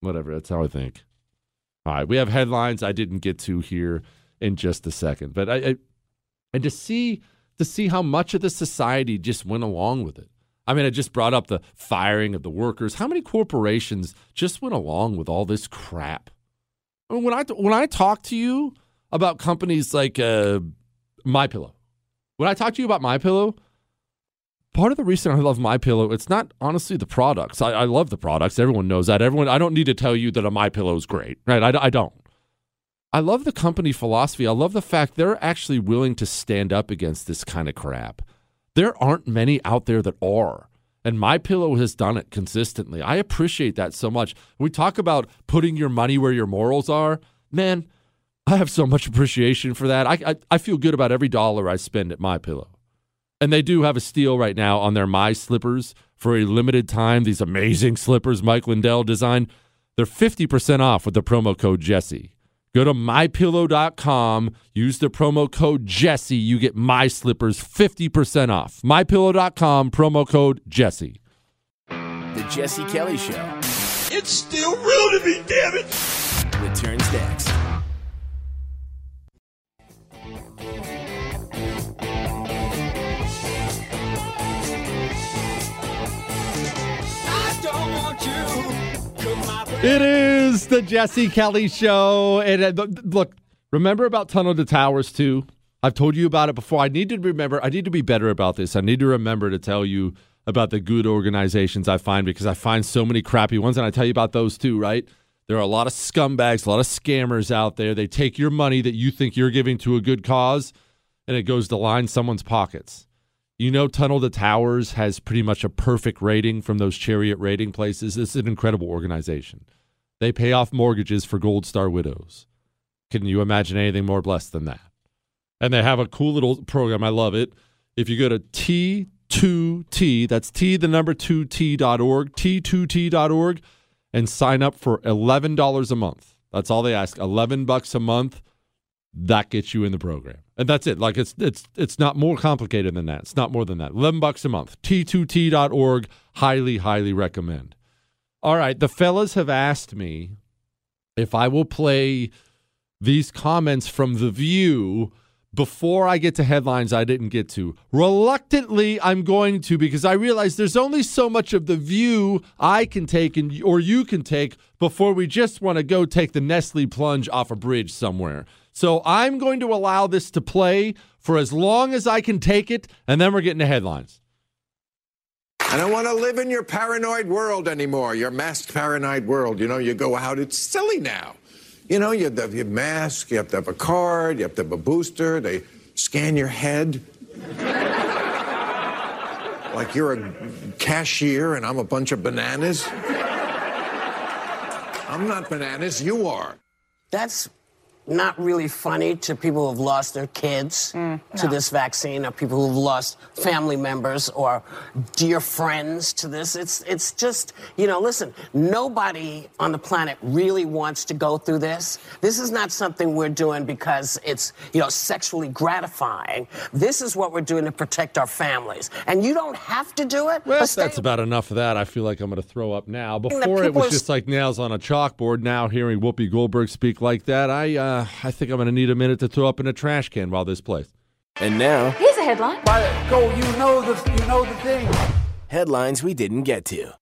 Whatever. That's how I think. All right, we have headlines I didn't get to here in just a second, but I, I and to see to see how much of the society just went along with it. I mean, I just brought up the firing of the workers. How many corporations just went along with all this crap? I mean, when I when I talk to you about companies like uh, My Pillow, when I talk to you about My Pillow, part of the reason I love My Pillow, it's not honestly the products. I, I, love the products. Everyone knows that. Everyone, I don't need to tell you that a My Pillow is great, right? I, I don't. I love the company philosophy. I love the fact they're actually willing to stand up against this kind of crap. There aren't many out there that are. And my pillow has done it consistently. I appreciate that so much. We talk about putting your money where your morals are. Man, I have so much appreciation for that. I, I, I feel good about every dollar I spend at my pillow. And they do have a steal right now on their My Slippers for a limited time. These amazing slippers Mike Lindell designed. They're 50% off with the promo code Jesse. Go to mypillow.com, use the promo code Jesse. You get my slippers 50% off. Mypillow.com, promo code Jesse. The Jesse Kelly Show It's still real to me, damn it! returns next. It is the Jesse Kelly Show. And uh, look, remember about Tunnel to Towers too? I've told you about it before. I need to remember. I need to be better about this. I need to remember to tell you about the good organizations I find because I find so many crappy ones, and I tell you about those too. Right? There are a lot of scumbags, a lot of scammers out there. They take your money that you think you're giving to a good cause, and it goes to line someone's pockets. You know, Tunnel to Towers has pretty much a perfect rating from those chariot rating places. Is an incredible organization. They pay off mortgages for Gold Star widows. Can you imagine anything more blessed than that? And they have a cool little program. I love it. If you go to T2T, that's T, the number 2T.org, T2T.org, and sign up for $11 a month. That's all they ask. 11 bucks a month. That gets you in the program. And that's it. Like it's it's it's not more complicated than that. It's not more than that. 11 bucks a month. T2T.org. Highly, highly recommend. All right. The fellas have asked me if I will play these comments from The View before I get to headlines I didn't get to. Reluctantly, I'm going to because I realize there's only so much of The View I can take and or you can take before we just want to go take the Nestea plunge off a bridge somewhere. So I'm going to allow this to play for as long as I can take it, and then we're getting to headlines. I don't want to live in your paranoid world anymore, your masked paranoid world. You know, you go out, it's silly now. You know, you have to have your mask, you have to have a card, you have to have a booster, they scan your head. like you're a cashier and I'm a bunch of bananas. I'm not bananas, you are. That's not really funny to people who've lost their kids to no. this vaccine, or people who've lost family members or dear friends to this. It's it's just you know, listen, nobody on the planet really wants to go through this. This is not something we're doing because it's you know sexually gratifying. This is what we're doing to protect our families, and you don't have to do it. Well, stay that's about enough of that. I feel like I'm going to throw up now. Before it was are- just like nails on a chalkboard. Now hearing Whoopi Goldberg speak like that, I uh, I think I'm going to need a minute to throw up in a trash can while this plays. And now, Here's a headline. go, you know the you know the thing. Headlines we didn't get to.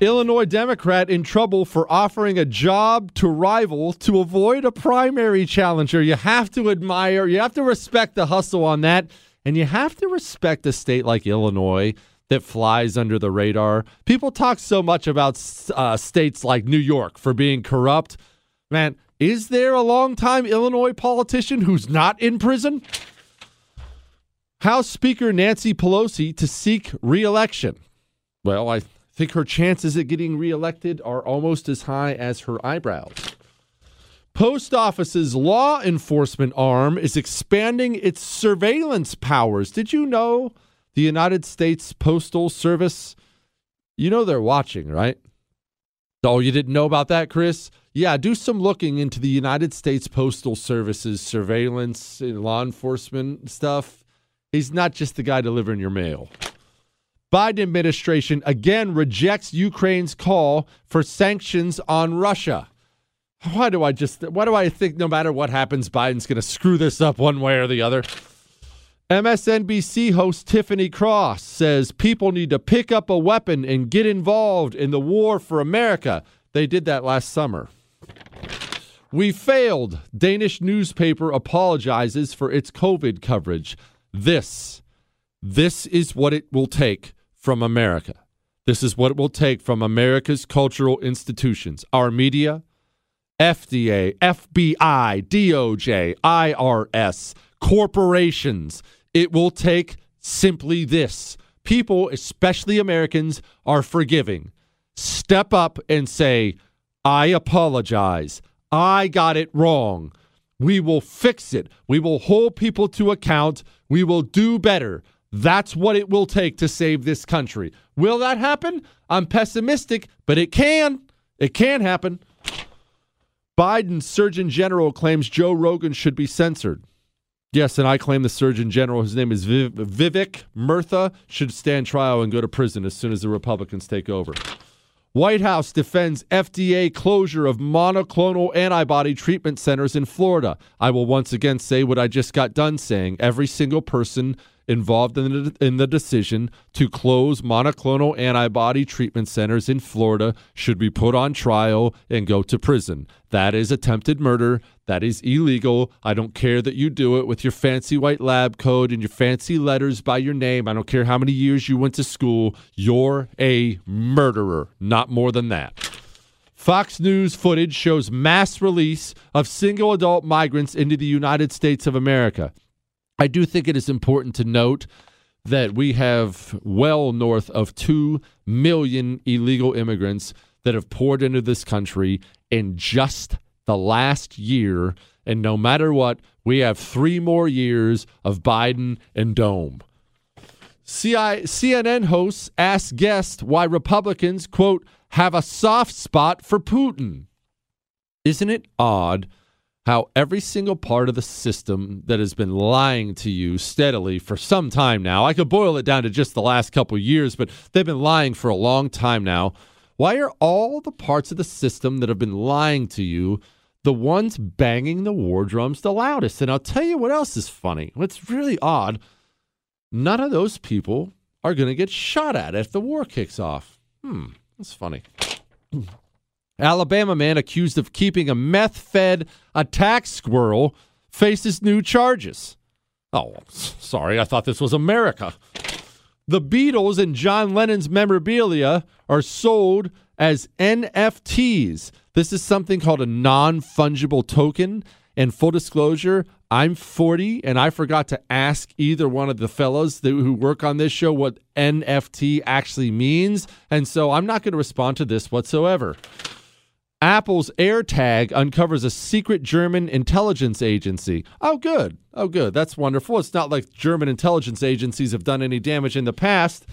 Illinois Democrat in trouble for offering a job to rival to avoid a primary challenger. You have to admire, you have to respect the hustle on that, and you have to respect a state like Illinois that flies under the radar. People talk so much about uh, states like New York for being corrupt. Man, is there a longtime Illinois politician who's not in prison? House Speaker Nancy Pelosi to seek reelection. Well, I think her chances at getting reelected are almost as high as her eyebrows. Post Office's law enforcement arm is expanding its surveillance powers. Did you know the United States Postal Service? You know they're watching, right? Oh, you didn't know about that, Chris? Yeah, do some looking into the United States Postal Service's surveillance and law enforcement stuff. He's not just the guy delivering your mail. Biden administration again rejects Ukraine's call for sanctions on Russia. Why do I just why do I think no matter what happens Biden's going to screw this up one way or the other? MSNBC host Tiffany Cross says people need to pick up a weapon and get involved in the war for America. They did that last summer. We failed. Danish newspaper apologizes for its COVID coverage. This, this is what it will take from America. This is what it will take from America's cultural institutions, our media, FDA, FBI, DOJ, IRS, corporations. It will take simply this people, especially Americans, are forgiving. Step up and say, I apologize. I got it wrong. We will fix it. We will hold people to account. We will do better. That's what it will take to save this country. Will that happen? I'm pessimistic, but it can. It can happen. Biden's Surgeon General claims Joe Rogan should be censored. Yes, and I claim the Surgeon General, whose name is Viv- Vivek Murthy, should stand trial and go to prison as soon as the Republicans take over. White House defends FDA closure of monoclonal antibody treatment centers in Florida. I will once again say what I just got done saying. Every single person involved in the, in the decision to close monoclonal antibody treatment centers in Florida should be put on trial and go to prison. That is attempted murder. That is illegal. I don't care that you do it with your fancy white lab coat and your fancy letters by your name. I don't care how many years you went to school. You're a murderer, not more than that. Fox News footage shows mass release of single adult migrants into the United States of America. I do think it is important to note that we have well north of 2 million illegal immigrants that have poured into this country in just the last year. And no matter what, we have three more years of Biden and Dome. CI, CNN hosts ask guests why Republicans, quote, have a soft spot for Putin. Isn't it odd how every single part of the system that has been lying to you steadily for some time now, I could boil it down to just the last couple years, but they've been lying for a long time now. Why are all the parts of the system that have been lying to you the ones banging the war drums the loudest? And I'll tell you what else is funny. What's really odd, none of those people are going to get shot at if the war kicks off. Hmm, that's funny. Alabama man accused of keeping a meth fed attack squirrel faces new charges. Oh, sorry, I thought this was America. The Beatles and John Lennon's memorabilia are sold as NFTs. This is something called a non fungible token. And full disclosure, I'm 40 and I forgot to ask either one of the fellows who work on this show what NFT actually means. And so I'm not going to respond to this whatsoever. Apple's AirTag uncovers a secret German intelligence agency. Oh, good. Oh, good. That's wonderful. It's not like German intelligence agencies have done any damage in the past.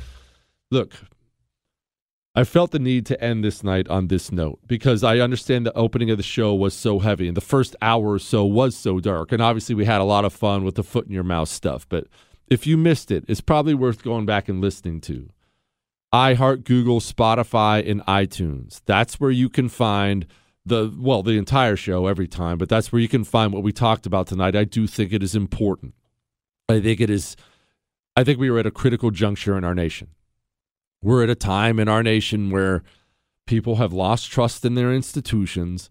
Look, I felt the need to end this night on this note because I understand the opening of the show was so heavy and the first hour or so was so dark. And obviously, we had a lot of fun with the foot in your mouth stuff. But if you missed it, it's probably worth going back and listening to iHeart, Google, Spotify, and iTunes. That's where you can find the well, the entire show every time, but that's where you can find what we talked about tonight. I do think it is important. I think it is I think we are at a critical juncture in our nation. We're at a time in our nation where people have lost trust in their institutions.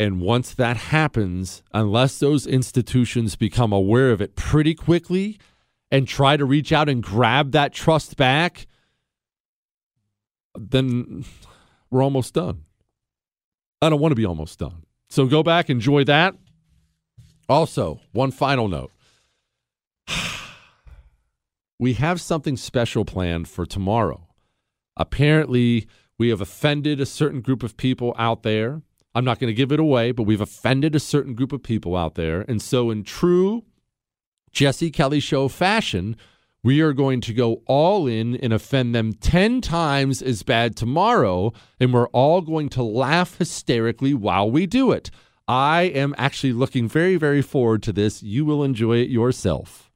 And once that happens, unless those institutions become aware of it pretty quickly and try to reach out and grab that trust back, then we're almost done. I don't want to be almost done. So go back, enjoy that. Also, one final note. We have something special planned for tomorrow. Apparently, we have offended a certain group of people out there. I'm not going to give it away, but we've offended a certain group of people out there. And so, in true Jesse Kelly show fashion, we are going to go all in and offend them 10 times as bad tomorrow, and we're all going to laugh hysterically while we do it. I am actually looking very, very forward to this. You will enjoy it yourself.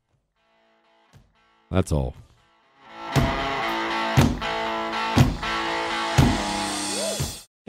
That's all.